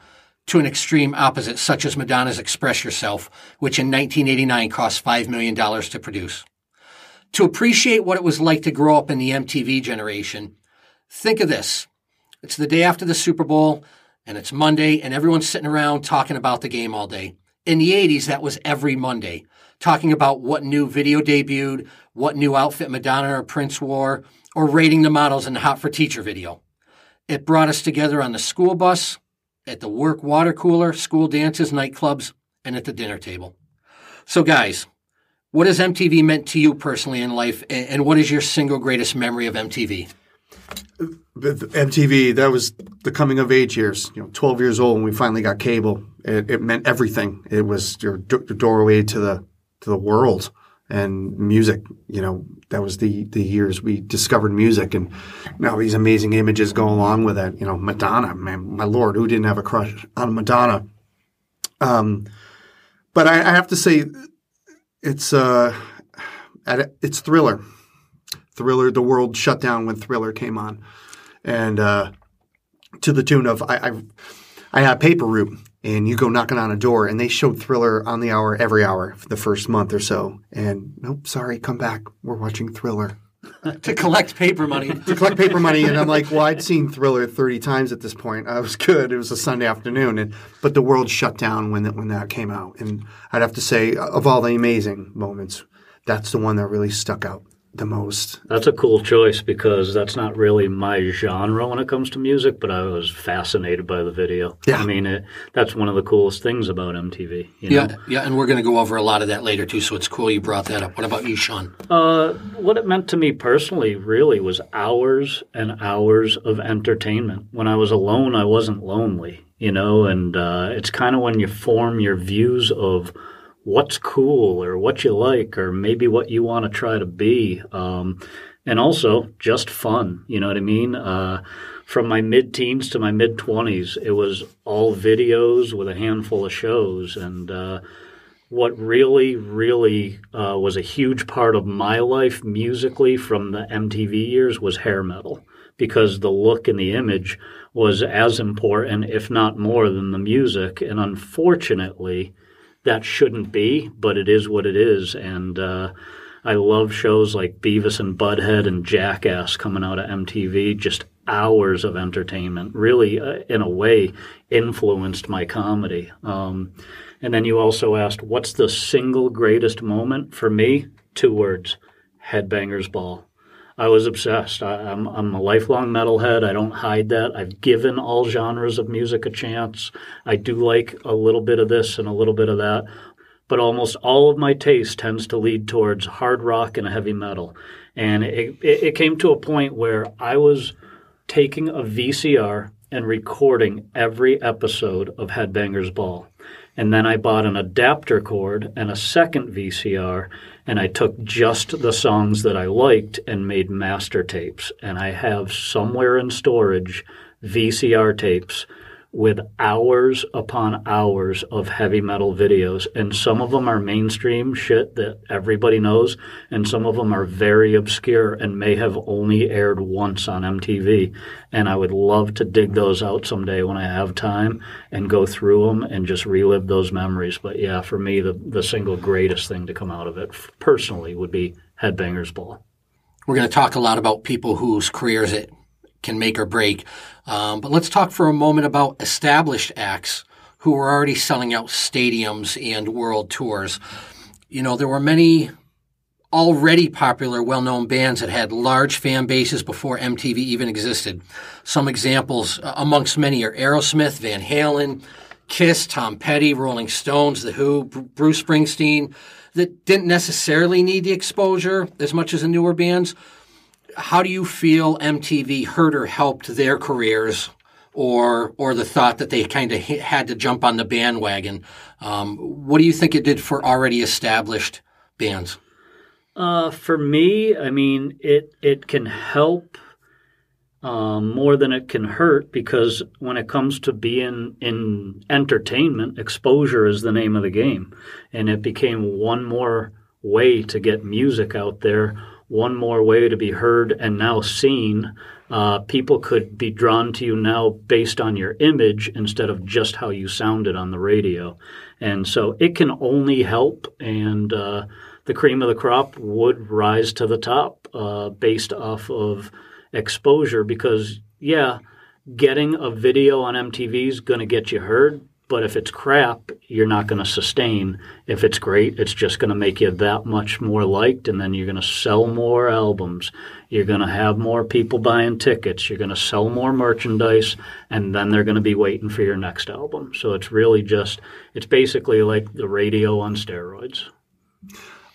to an extreme opposite, such as Madonna's Express Yourself, which in 1989 cost $5 million to produce. To appreciate what it was like to grow up in the MTV generation, think of this. It's the day after the Super Bowl, and it's Monday, and everyone's sitting around talking about the game all day. In the 80s, that was every Monday, talking about what new video debuted, what new outfit Madonna or Prince wore, or rating the models in the Hot for Teacher video. It brought us together on the school bus, at the work water cooler, school dances, nightclubs, and at the dinner table. So, guys, what has MTV meant to you personally in life, and what is your single greatest memory of MTV? MTV, that was the coming of age years. You know, 12 years old when we finally got cable. It, it meant everything. It was your, your doorway to the to the world and music. You know, that was the the years we discovered music, and now these amazing images go along with it. You know, Madonna, man, my lord, who didn't have a crush on Madonna? Um, but I, I have to say, it's uh, it's Thriller. Thriller, the world shut down when Thriller came on, and uh, to the tune of I, I, I had paper route and you go knocking on a door and they showed thriller on the hour every hour for the first month or so. And nope sorry come back. We're watching thriller. *laughs* To collect paper money. To collect paper money and i'm like well i'd seen thriller 30 times at this point. I was good. It was a sunday afternoon and but the world shut down when that when that came out. And i'd have to say of all the amazing moments that's the one that really stuck out the most. That's a cool choice because that's not really my genre when it comes to music, but I was fascinated by the video. Yeah. I mean, it, that's one of the coolest things about MTV. You know? Yeah, yeah, and we're going to go over a lot of that later too, so it's cool you brought that up. What about you, Shaughn? Uh, what it meant to me personally really was hours and hours of entertainment. When I was alone, I wasn't lonely, you know, and uh, it's kind of when you form your views of – what's cool or what you like or maybe what you want to try to be. Um, and also just fun. You know what I mean? Uh, from my mid teens to my mid 20s, it was all videos with a handful of shows. And uh, what really, really uh, was a huge part of my life musically from the MTV years was hair metal because the look and the image was as important, if not more, than the music. And unfortunately, that shouldn't be, but it is what it is. And uh, I love shows like Beavis and Butthead and Jackass coming out of MTV. Just hours of entertainment. Really, uh, in a way, influenced my comedy. Um, and then you also asked, what's the single greatest moment for me? Two words: Headbangers Ball. I was obsessed. I, am I'm, I'm a lifelong metalhead. I don't hide that. I've given all genres of music a chance. I do like a little bit of this and a little bit of that, but almost all of my taste tends to lead towards hard rock and heavy metal. And it, it, it came to a point where I was taking a VCR and recording every episode of Headbangers Ball. And then I bought an adapter cord and a second VCR, and I took just the songs that I liked and made master tapes. And I have somewhere in storage VCR tapes with hours upon hours of heavy metal videos. And some of them are mainstream shit that everybody knows, and some of them are very obscure and may have only aired once on MTV. And I would love to dig those out someday when I have time and go through them and just relive those memories. But yeah, for me, the, the single greatest thing to come out of it personally would be Headbangers Ball. We're going to talk a lot about people whose careers it can make or break. Um, but let's talk for a moment about established acts who were already selling out stadiums and world tours. You know, there were many already popular, well known bands that had large fan bases before MTV even existed. Some examples uh, amongst many are Aerosmith, Van Halen, Kiss, Tom Petty, Rolling Stones, The Who, Bruce Springsteen, that didn't necessarily need the exposure as much as the newer bands, how do you feel MTV hurt or helped their careers, or or the thought that they kind of had to jump on the bandwagon? Um, what do you think it did for already established bands? Uh, for me, I mean, it it can help um, more than it can hurt because when it comes to being in entertainment, exposure is the name of the game, and it became one more way to get music out there one more way to be heard and now seen. Uh, people could be drawn to you now based on your image instead of just how you sounded on the radio. And so it can only help, and uh, the cream of the crop would rise to the top uh, based off of exposure because, yeah, getting a video on MTV is going to get you heard, but if it's crap, you're not going to sustain. If it's great, it's just going to make you that much more liked, and then you're going to sell more albums. You're going to have more people buying tickets. You're going to sell more merchandise, and then they're going to be waiting for your next album. So it's really just, it's basically like the radio on steroids.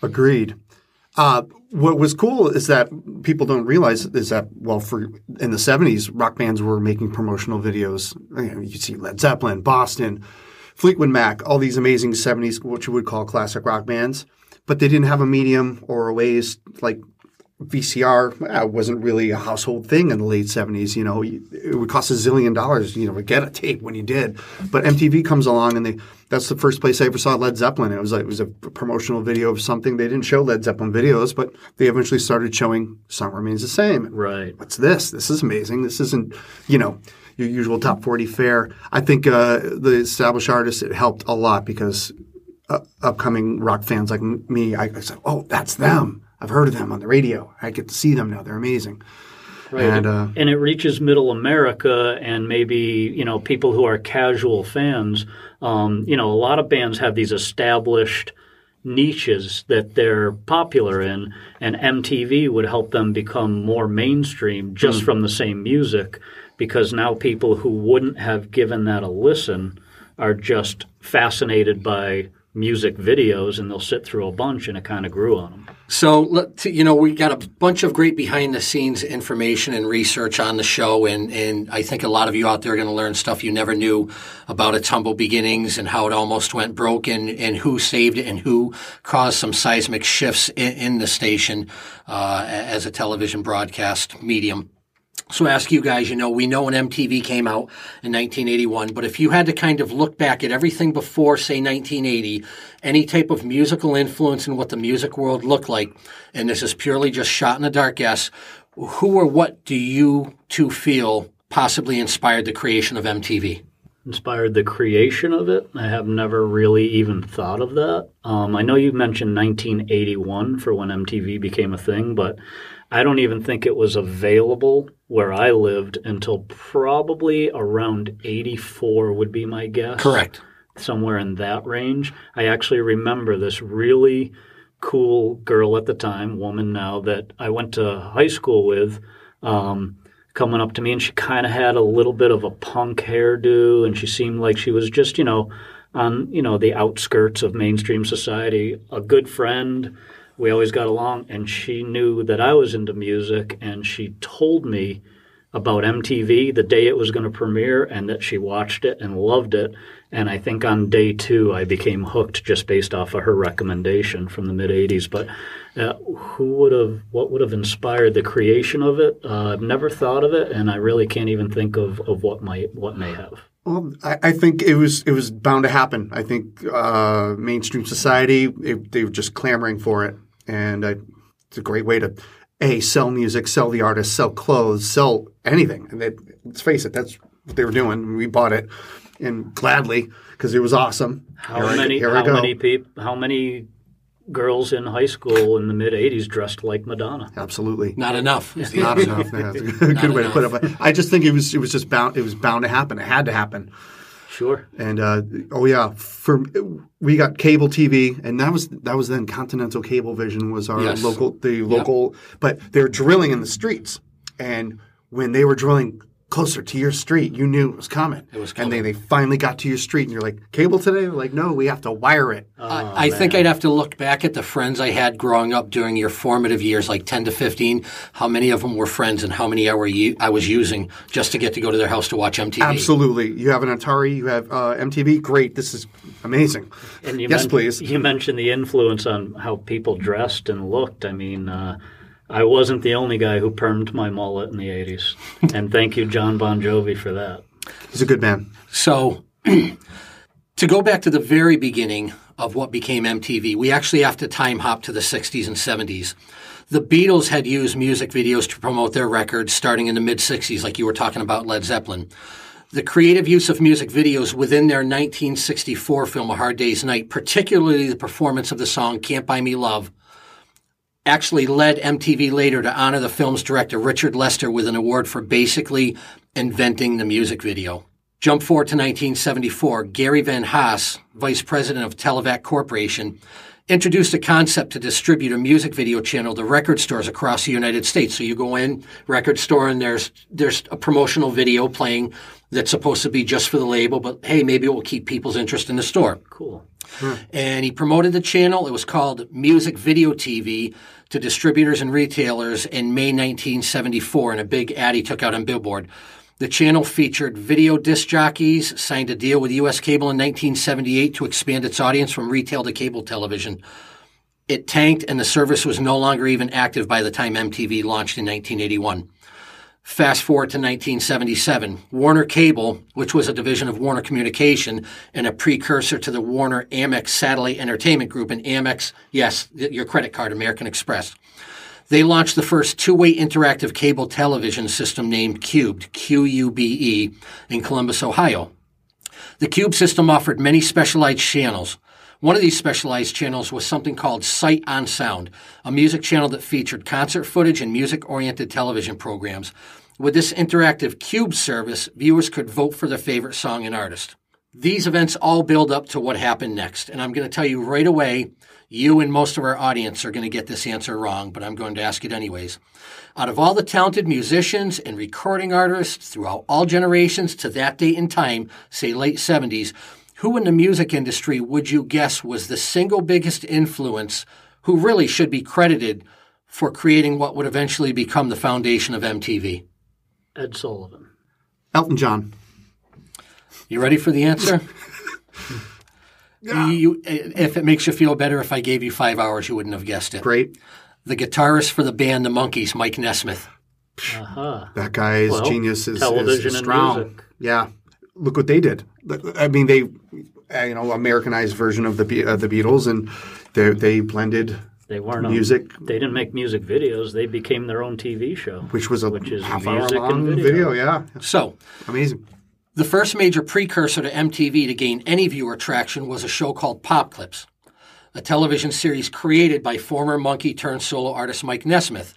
Agreed. Uh, what was cool is that people don't realize is that well, for in the '70s, rock bands were making promotional videos. You, know, see Led Zeppelin, Boston, Fleetwood Mac, all these amazing '70s, what you would call classic rock bands, but they didn't have a medium or a ways like VCR uh, wasn't really a household thing in the late 70s. You know, it would cost a zillion dollars, you know, to get a tape when you did. But MTV comes along and they, that's the first place I ever saw Led Zeppelin. It was like, it was a promotional video of something. They didn't show Led Zeppelin videos, but they eventually started showing Song Remains the Same. Right. What's this? This is amazing. This isn't, you know, your usual top 40 fare. I think uh, the established artists, it helped a lot because uh, upcoming rock fans like me, I, I said, oh, that's them I've heard of them on the radio. I get to see them now. They're amazing. Right. And, uh, and it reaches middle America and maybe, you know, people who are casual fans. Um, you know, a lot of bands have these established niches that they're popular in, and MTV would help them become more mainstream just mm. from the same music because now people who wouldn't have given that a listen are just fascinated by music videos and they'll sit through a bunch and it kind of grew on them. So, you know, we got a bunch of great behind the scenes information and research on the show. And, and I think a lot of you out there are going to learn stuff you never knew about its humble beginnings and how it almost went broke and, and who saved it and who caused some seismic shifts in, in the station uh, as a television broadcast medium. So ask you guys, you know, we know when MTV came out in 1981, but if you had to kind of look back at everything before, say, 1980, any type of musical influence in what the music world looked like, and this is purely just shot in the dark guess, who or what do you two feel possibly inspired the creation of MTV? Inspired the creation of it? I have never really even thought of that. Um, I know you mentioned 1981 for when MTV became a thing, but I don't even think it was available where I lived until probably around 84 would be my guess. Correct. Somewhere in that range. I actually remember this really cool girl at the time, woman now that I went to high school with, um, coming up to me, and she kind of had a little bit of a punk hairdo, and she seemed like she was just, you know, on you know the outskirts of mainstream society. A good friend, we always got along, and she knew that I was into music, and she told me about MTV the day it was going to premiere and that she watched it and loved it. And I think on day two, I became hooked just based off of her recommendation from the mid 80s. But uh, who would have, what would have inspired the creation of it? Uh, I've never thought of it, and I really can't even think of, of what might, what may have. Well, I, I think it was it was bound to happen. I think uh, mainstream society it, they were just clamoring for it, and I, it's a great way to a sell music, sell the artist, sell clothes, sell anything. And they, let's face it, that's what they were doing. We bought it, and gladly because it was awesome. How Here I- many, here I how go. many people, how many girls in high school in the mid 80s dressed like Madonna? Absolutely. Not enough. is Not enough. Yeah, *laughs* That's a good, good way to put it. But I just think it was it was just bound it was bound to happen. It had to happen. Sure. And uh, oh yeah, for we got cable TV, and that was that was then Continental Cablevision was our Yes. local the local, but they were drilling in the streets, and when they were drilling closer to your street, you knew it was coming. It was coming. and they they finally got to your street, and you're like, cable today? They're like, no, we have to wire it. I, I think I'd have to look back at the friends I had growing up during your formative years, like 10 to 15, how many of them were friends and how many I, were u- I was using just to get to go to their house to watch MTV. Absolutely, you have an Atari, you have uh, MTV. Great, this is amazing. And you yes, men- please. You mentioned the influence on how people dressed and looked. I mean, uh, I wasn't the only guy who permed my mullet in the 80s. and thank you, John Bon Jovi, for that. He's a good man. So, *clears throat* to go back to the very beginning of what became MTV, we actually have to time hop to the 60s and 70s. The Beatles had used music videos to promote their records starting in the mid 60s, like you were talking about Led Zeppelin. The creative use of music videos within their 1964 film A Hard Day's Night, particularly the performance of the song Can't Buy Me Love, actually led MTV later to honor the film's director Richard Lester with an award for basically inventing the music video. Jump forward to 1974, Gary Van Haas, vice president of Televak Corporation, introduced a concept to distribute a music video channel to record stores across the United States. So you go in record store and there's there's a promotional video playing that's supposed to be just for the label, but hey, maybe it will keep people's interest in the store Cool. and he promoted the channel. It was called Music Video TV to distributors and retailers in May 1974 in a big ad he took out on Billboard. The channel featured video disc jockeys, signed a deal with U.S. Cable in 1978 to expand its audience from retail to cable television. It tanked, and the service was no longer even active by the time MTV launched in 1981. Fast forward to 1977, Warner Cable, which was a division of Warner Communication and a precursor to the Warner Amex Satellite Entertainment Group and Amex, yes, your credit card, American Express. They launched the first two-way interactive cable television system named Cubed, Q-U-B-E, E, in Columbus, Ohio. The QUBE system offered many specialized channels. One of these specialized channels was something called Sight on Sound, a music channel that featured concert footage and music oriented television programs. With this interactive QUBE service, viewers could vote for their favorite song and artist. These events all build up to what happened next, and I'm going to tell you right away you and most of our audience are going to get this answer wrong, but I'm going to ask it anyways. Out of all the talented musicians and recording artists throughout all generations to that date and time, say late 70s, who in the music industry would you guess was the single biggest influence who really should be credited for creating what would eventually become the foundation of MTV? Ed Sullivan. Elton John. You ready for the answer? *laughs* You, if it makes you feel better, if I gave you five hours, you wouldn't have guessed it. Great. The guitarist for the band The Monkees, Mike Nesmith. Aha. That guy's Well, genius is, television is and strong. music. Yeah, look what they did. I mean, they, uh, you know, Americanized version of the Be- uh, the Beatles, and they they blended, They weren't Music. On, they didn't make music videos. They became their own TV show. which was a Which is half hour music and long video. Yeah, So, amazing. the first major precursor to MTV to gain any viewer traction was a show called Pop Clips, a television series created by former Monkee turned solo artist Mike Nesmith,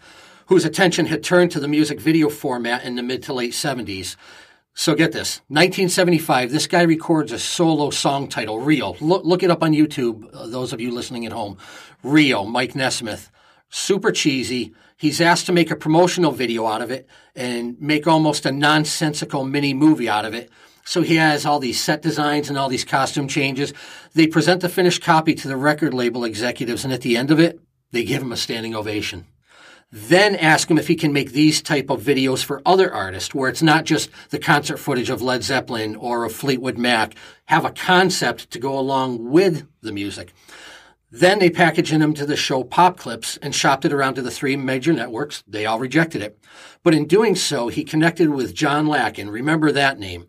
whose attention had turned to the music video format in the mid to late 70s. So get this 1975, this guy records a solo song title, Rio. Look, look it up on YouTube, uh, those of you listening at home. Rio, Mike Nesmith. Super cheesy. He's asked to make a promotional video out of it and make almost a nonsensical mini movie out of it. So he has all these set designs and all these costume changes. They present the finished copy to the record label executives, and at the end of it, they give him a standing ovation then ask him if he can make these type of videos for other artists where it's not just the concert footage of Led Zeppelin or of Fleetwood Mac. Have a concept to go along with the music. Then they packaged them to the show Pop Clips and shopped it around to the three major networks. They all rejected it. But in doing so, he connected with John Lack. Remember that name.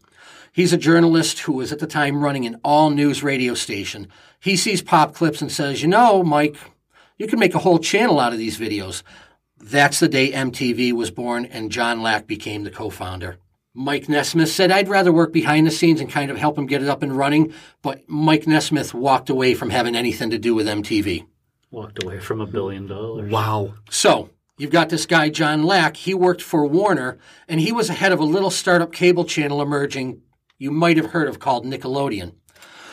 He's a journalist who was at the time running an all news radio station. He sees Pop Clips and says, You know, Mike, you can make a whole channel out of these videos. That's the day MTV was born and John Lack became the co founder. Mike Nesmith said, I'd rather work behind the scenes and kind of help him get it up and running, but Mike Nesmith walked away from having anything to do with MTV. Walked away from a billion dollars. Wow. So, you've got this guy, John Lack. He worked for Warner, and he was ahead of a little startup cable channel emerging you might have heard of called Nickelodeon.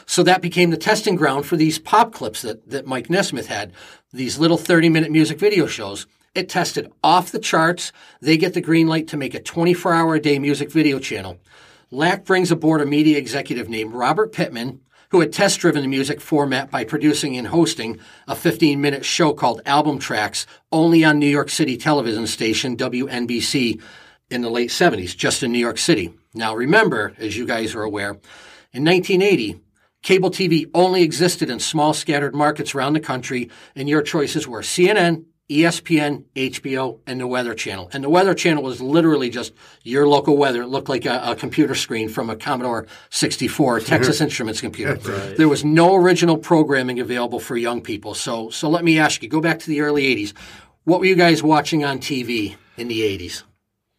So that became the testing ground for these pop clips that, that Mike Nesmith had, these little 30 minute music video shows. It tested off the charts. They get the green light to make a 24 hour a day music video channel. Lack brings aboard a media executive named Robert Pittman, who had test driven the music format by producing and hosting a 15 minute show called Album Tracks only on New York City television station WNBC in the late 70s, just in New York City. Now, remember, as you guys are aware, in 1980, cable TV only existed in small scattered markets around the country, and your choices were CNN, ESPN, HBO, and the Weather Channel. And the Weather Channel was literally just your local weather. It looked like a, a computer screen from a Commodore 64, *laughs* Texas Instruments computer. Right. There was no original programming available for young people. So, so let me ask you, go back to the early 80s. What were you guys watching on TV in the 80s?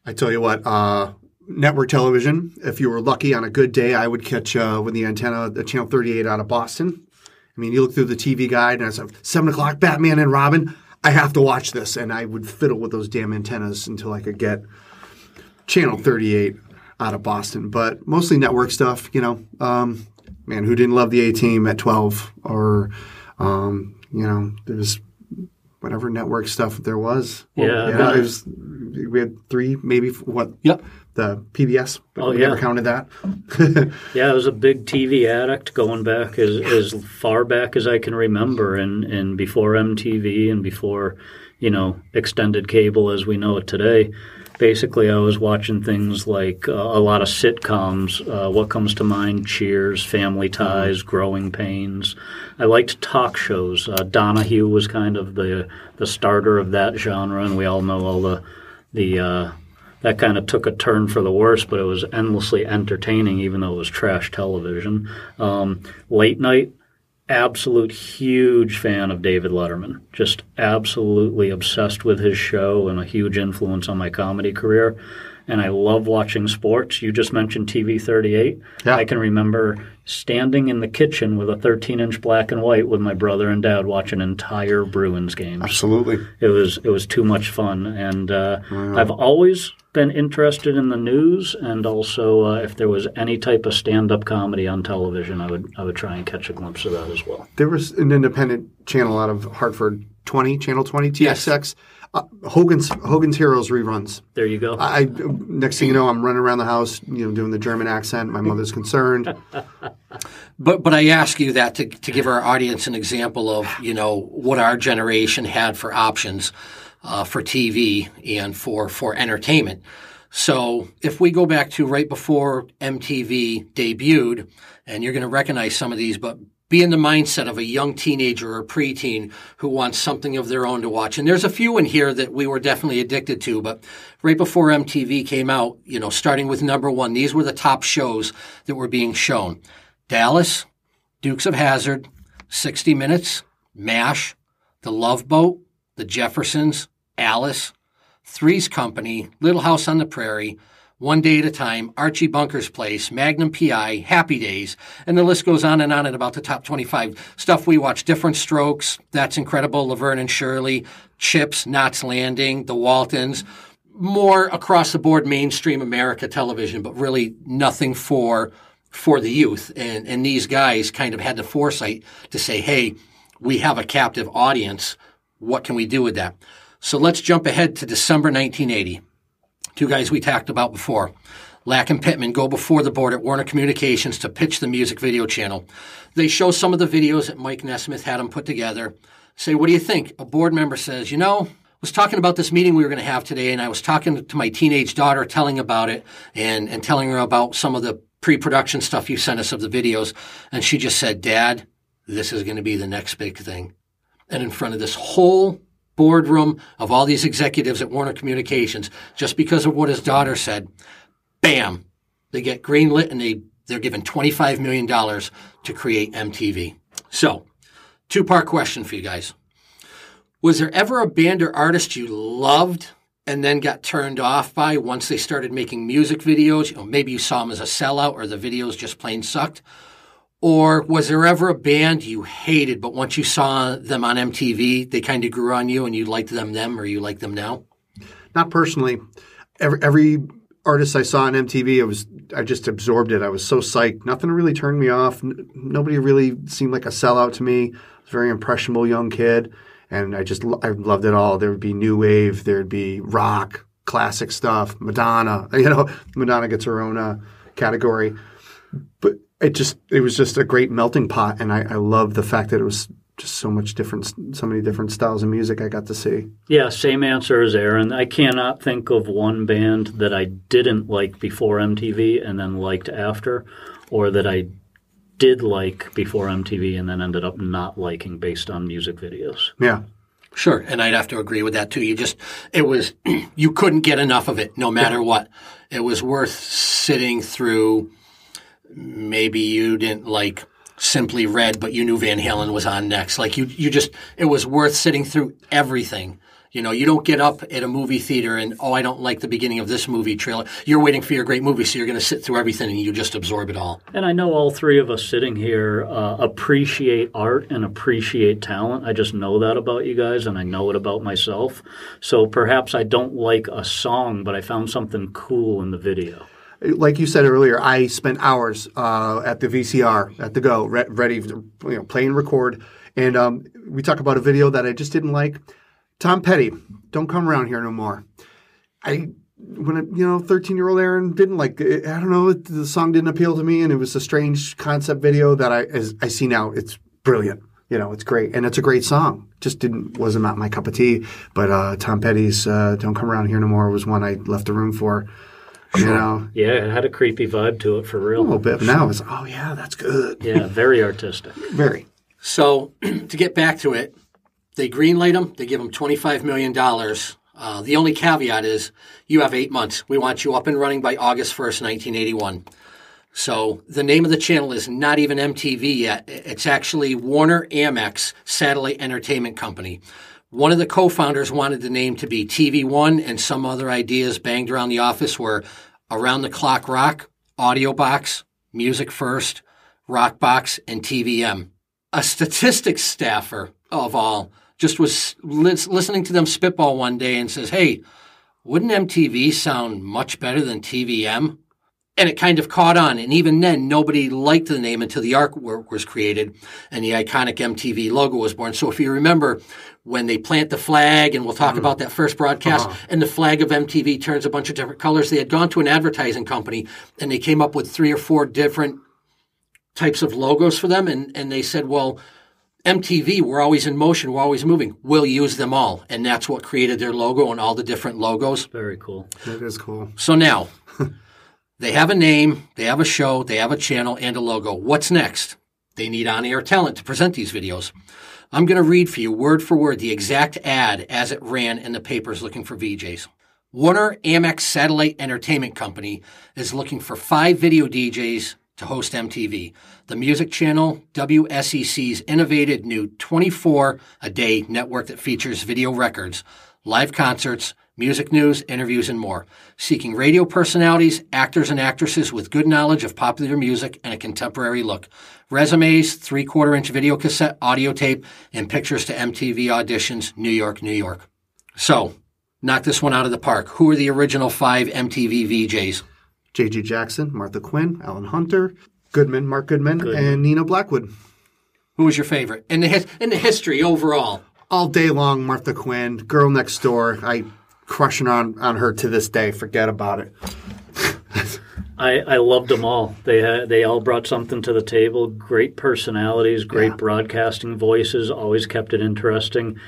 I tell you what, uh, network television. If you were lucky on a good day, I would catch uh, with the antenna, the channel 38 out of Boston. I mean, you look through the TV guide and it's like seven o'clock, Batman and Robin. I have to watch this, and I would fiddle with those damn antennas until I could get channel 38 out of Boston. But mostly network stuff, you know. Um, man, who didn't love the A Team at 12 or, um, you know, there's whatever network stuff there was. Yeah. yeah. It was, we had three, maybe what? Yep. The PBS. But Oh, we yeah. never counted that. *laughs* Yeah, I was a big TV addict going back as, as far back as I can remember, and, and before MTV and before, you know, extended cable as we know it today. Basically, I was watching things like uh, a lot of sitcoms. Uh, what comes to mind? Cheers, Family Ties, Growing Pains. I liked talk shows. Uh, Donahue was kind of the the starter of that genre, and we all know all the the uh, that kind of took a turn for the worse, but it was endlessly entertaining, even though it was trash television. Um, late night, absolute huge fan of David Letterman. Just absolutely obsessed with his show and a huge influence on my comedy career. And I love watching sports. You just mentioned TV 38. Yeah. I can remember standing in the kitchen with a 13 inch black and white with my brother and dad watching entire Bruins games Absolutely. it was it was too much fun and uh, i've always been interested in the news and also uh, if there was any type of stand-up comedy on television i would i would try and catch a glimpse of that as well There was an independent channel out of Hartford, 20, Channel 20, TXX. Uh, Hogan's Hogan's Heroes reruns. there you go I next thing you know, I'm running around the house, you know, doing the German accent. My mother's concerned. *laughs* But but I ask you that to to give our audience an example of you know what our generation had for options uh, for TV and for for entertainment. So if we go back to right before MTV debuted, and you're going to recognize some of these, but be in the mindset of a young teenager or preteen who wants something of their own to watch. And there's a few in here that we were definitely addicted to, but right before MTV came out, you know, starting with number one, these were the top shows that were being shown. Dallas, Dukes of Hazzard, 60 Minutes, MASH, The Love Boat, The Jeffersons, Alice, Three's Company, Little House on the Prairie, One Day at a Time, Archie Bunker's Place, Magnum PI, Happy Days, and the list goes on and on at about the top 25. Stuff we watch, Diff'rent Strokes, That's Incredible, Laverne and Shirley, Chips, Knots Landing, The Waltons, more across the board mainstream America television, but really nothing for for the youth. And and these guys kind of had the foresight to say, hey, we have a captive audience. What can we do with that? So let's jump ahead to December 1980. Two guys we talked about before. Lack and Pittman go before the board at Warner Communications to pitch the music video channel. They show some of the videos that Mike Nesmith had them put together. Say, what do you think? A board member says, you know, was talking about this meeting we were going to have today, and I was talking to my teenage daughter, telling about it, and and telling her about some of the pre-production stuff you sent us of the videos, and she just said, "Dad, this is going to be the next big thing." And in front of this whole boardroom of all these executives at Warner Communications, just because of what his daughter said, bam, they get greenlit and they they're given $25 million to create MTV. So, two part question for you guys. Was there ever a band or artist you loved and then got turned off by once they started making music videos? You know, maybe you saw them as a sellout or the videos just plain sucked. Or was there ever a band you hated, but once you saw them on MTV, they kind of grew on you and you liked them them or you like them now? Not personally. Every, every artist I saw on MTV, I was I just absorbed it. I was so psyched. Nothing really turned me off. N- nobody really seemed like a sellout to me. I was a very impressionable young kid, and I just I loved it all. There would be new wave, there'd be rock, classic stuff, Madonna. *laughs* You know, Madonna gets her own uh, category, but it just it was just a great melting pot, and I, I love the fact that it was just so much different, so many different styles of music I got to see. Yeah, same answer as Aaron. I cannot think of one band that I didn't like before MTV and then liked after, or that I did like before MTV and then ended up not liking based on music videos. Yeah. Sure, and I'd have to agree with that too. You just it was *clears throat* you couldn't get enough of it no matter what. It was worth sitting through maybe you didn't like Simply Red, but you knew Van Halen was on next. Like you, you just, it was worth sitting through everything. You know, you don't get up at a movie theater and, oh, I don't like the beginning of this movie trailer. You're waiting for your great movie, so you're going to sit through everything and you just absorb it all. And I know all three of us sitting here uh, appreciate art and appreciate talent. I just know that about you guys and I know it about myself. So perhaps I don't like a song, but I found something cool in the video like you said earlier, I spent hours uh, at the VCR at the go, re- ready, to, you know, play and record. And um, we talk about a video that I just didn't like. Tom Petty, don't come around here no more. I when you know, thirteen year old Aaron didn't like. It. I don't know. The song didn't appeal to me, and it was a strange concept video that I as I see now. It's brilliant. You know, it's great, and it's a great song. Just didn't wasn't not my cup of tea. But uh, Tom Petty's uh, "Don't Come Around Here No More" was one I left the room for. You know, yeah, it had a creepy vibe to it for real. A little bit. But now it's oh yeah, that's good. Yeah, very artistic. *laughs* very. So *clears throat* to get back to it, they greenlight them. They give them twenty five million dollars. Uh, the only caveat is you have eight months. We want you up and running by August first, nineteen eighty one. So the name of the channel is not even MTV yet. It's actually Warner Amex Satellite Entertainment Company. One of the co-founders wanted the name to be TV One, and some other ideas banged around the office were Around the Clock Rock, Audio Box, Music First, Rock Box, and TVM. A statistics staffer of all just was listening to them spitball one day and says, "Hey, wouldn't MTV sound much better than TVM?" And it kind of caught on. And even then, nobody liked the name until the artwork was created and the iconic MTV logo was born. So if you remember when they plant the flag, and we'll talk mm about that first broadcast, uh-huh. and the flag of MTV turns a bunch of different colors, they had gone to an advertising company and they came up with three or four different types of logos for them. And, and they said, well, MTV, we're always in motion, we're always moving. We'll use them all. And that's what created their logo and all the different logos. Very cool. That is cool. So now, they have a name, they have a show, they have a channel, and a logo. What's next? They need on air talent to present these videos. I'm going to read for you word for word the exact ad as it ran in the papers looking for VJs. Warner Amex Satellite Entertainment Company is looking for five video DJs to host MTV. The music channel, WSEC's innovative new 24 a day network that features video records, live concerts, music news, interviews, and more. Seeking radio personalities, actors, and actresses with good knowledge of popular music and a contemporary look. Resumes, three quarter inch video cassette, audio tape, and pictures to MTV auditions, New York, New York. So, Knock this one out of the park. Who are the original five MTV VJs? J.J. Jackson, Martha Quinn, Alan Hunter, Goodman, Mark Goodman, and Nina Blackwood. Who was your favorite in the his, in the history overall? All day long, Martha Quinn, Girl Next Door. I crushing on on her to this day. Forget about it. I, I loved them all. They had, they all brought something to the table. Great personalities, great Yeah. broadcasting voices. Always kept it interesting.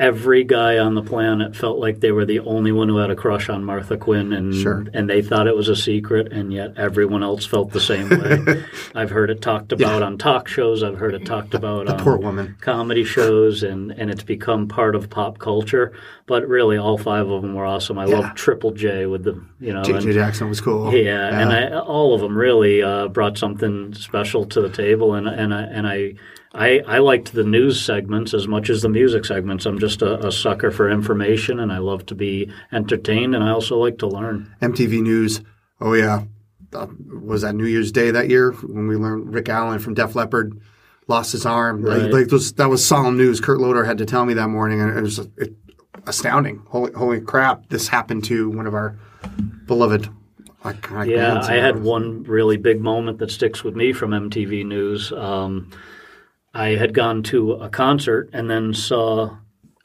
Every guy on the planet felt like they were the only one who had a crush on Martha Quinn, and Sure. and they thought it was a secret, and yet everyone else felt the same way. *laughs* I've heard it talked about on talk shows. I've heard it talked about on poor woman. comedy shows, and and it's become part of pop culture. But really, all five of them were awesome. I love Triple J with the you know. J.J. Jackson was cool. yeah, and I, all of them really uh, brought something special to the table, and and I and I, I I liked the news segments as much as the music segments. I'm just a, a sucker for information, and I love to be entertained, and I also like to learn. MTV News. Oh yeah, uh, was that New Year's Day that year when we learned Rick Allen from Def Leppard lost his arm? Right. like those, that was solemn news. Kurt Loder had to tell me that morning, and it was it, astounding. Holy, holy crap! This happened to one of our beloved. Iconic Yeah, bands. I had one really big moment that sticks with me from MTV News. Um, I had gone to a concert and then saw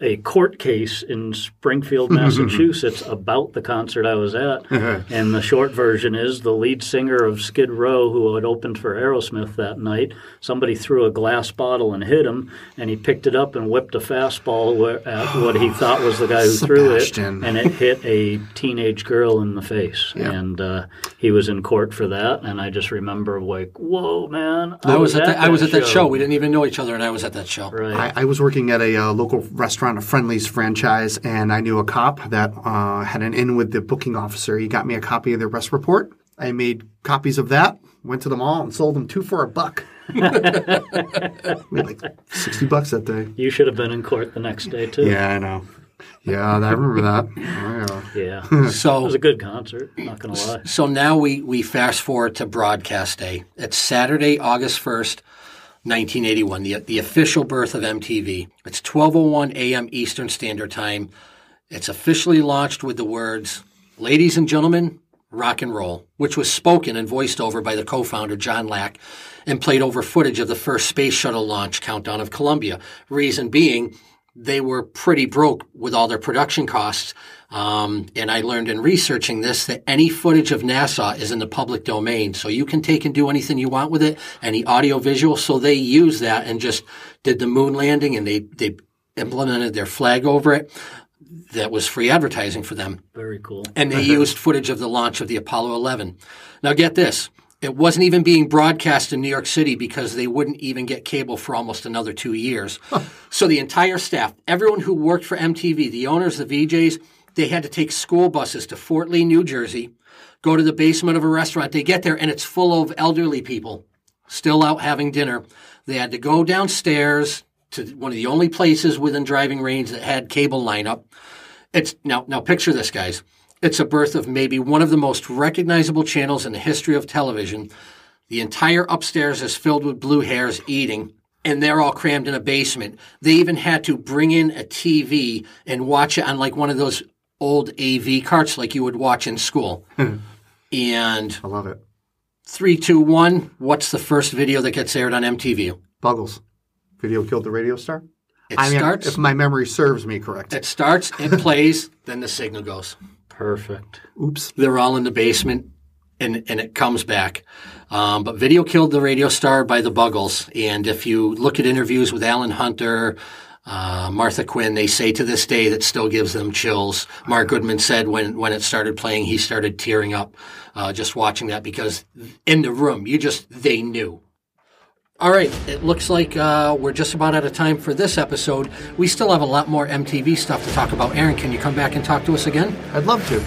a court case in Springfield, *laughs* Massachusetts about the concert I was at. *laughs* and the short version is the lead singer of Skid Row, who had opened for Aerosmith that night, somebody threw a glass bottle and hit him, and he picked it up and whipped a fastball where, at what he *sighs* thought was the guy who threw it, and it hit a teenage girl in the face. *laughs* Yeah. And uh, he was in court for that, and I just remember like, whoa, man! I was at, the, I was at that show. show. We didn't even know each other, and I was at that show. Right. I, I was working at a uh, local restaurant, a Friendly's franchise, and I knew a cop that uh, had an in with the booking officer. He got me a copy of the arrest report. I made copies of that, went to the mall, and sold them two for a buck. *laughs* made like sixty bucks that day. you should have been in court the next day too. Yeah, I know. Yeah, I remember that. Oh, *laughs* yeah. Yeah. *laughs* It was a good concert. Not gonna lie. So now we, we fast forward to broadcast day. It's Saturday, August 1st, 1981, the, the official birth of MTV. It's 12.01 a.m. Eastern Standard Time. It's officially launched with the words, Ladies and gentlemen, rock and roll, which was spoken and voiced over by the co-founder John Lack and played over footage of the first space shuttle launch countdown of Columbia. Reason being, they were pretty broke with all their production costs. Um, and I learned in researching this that any footage of NASA is in the public domain. So you can take and do anything you want with it, any audio visual. So they used that and just did the moon landing and they, they implemented their flag over it. That was free advertising for them Very cool. and they used footage of the launch of the Apollo 11. Now, get this. It wasn't even being broadcast in New York City because they wouldn't even get cable for almost another two years. so the entire staff, everyone who worked for MTV, the owners, the VJs, they had to take school buses to Fort Lee, New Jersey, go to the basement of a restaurant. They get there and it's full of elderly people still out having dinner. They had to go downstairs to one of the only places within driving range that had cable lineup. It's now now picture this, guys. It's a birth of maybe one of the most recognizable channels in the history of television. The entire upstairs is filled with blue hairs eating, and they're all crammed in a basement. They even had to bring in a TV and watch it on like one of those old AV carts like you would watch in school. and I love it. three, two, one. What's the first video that gets aired on MTV? Buggles. Video killed the radio star. It I mean, starts. if my memory serves me correct. It starts. It *laughs* plays. then the signal goes. Perfect. Oops. They're all in the basement, and and it comes back. Um, but video killed the radio star by the Buggles. And if you look at interviews with Alan Hunter. Uh, Martha Quinn, they say to this day that still gives them chills. Mark Goodman said when, when it started playing, he started tearing up uh, just watching that because in the room, you just, they knew. All right, it looks like uh, we're just about out of time for this episode. We still have a lot more MTV stuff to talk about. Aaron, can you come back and talk to us again? I'd love to.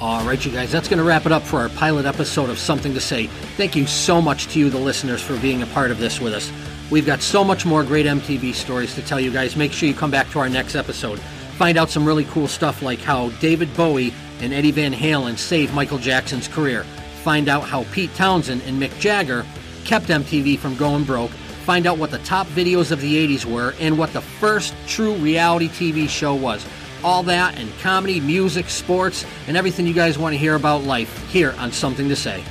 All right, you guys, that's going to wrap it up for our pilot episode of Something Two Say. Thank you so much to you, the listeners, for being a part of this with us. We've got so much more great MTV stories to tell you guys. Make sure you come back to our next episode. Find out some really cool stuff like how David Bowie and Eddie Van Halen saved Michael Jackson's career. Find out how Pete Townshend and Mick Jagger kept MTV from going broke. find out what the top videos of the 80s were and what the first true reality TV show was. All that and comedy, music, sports, and everything you guys want to hear about life here on Something Two Say.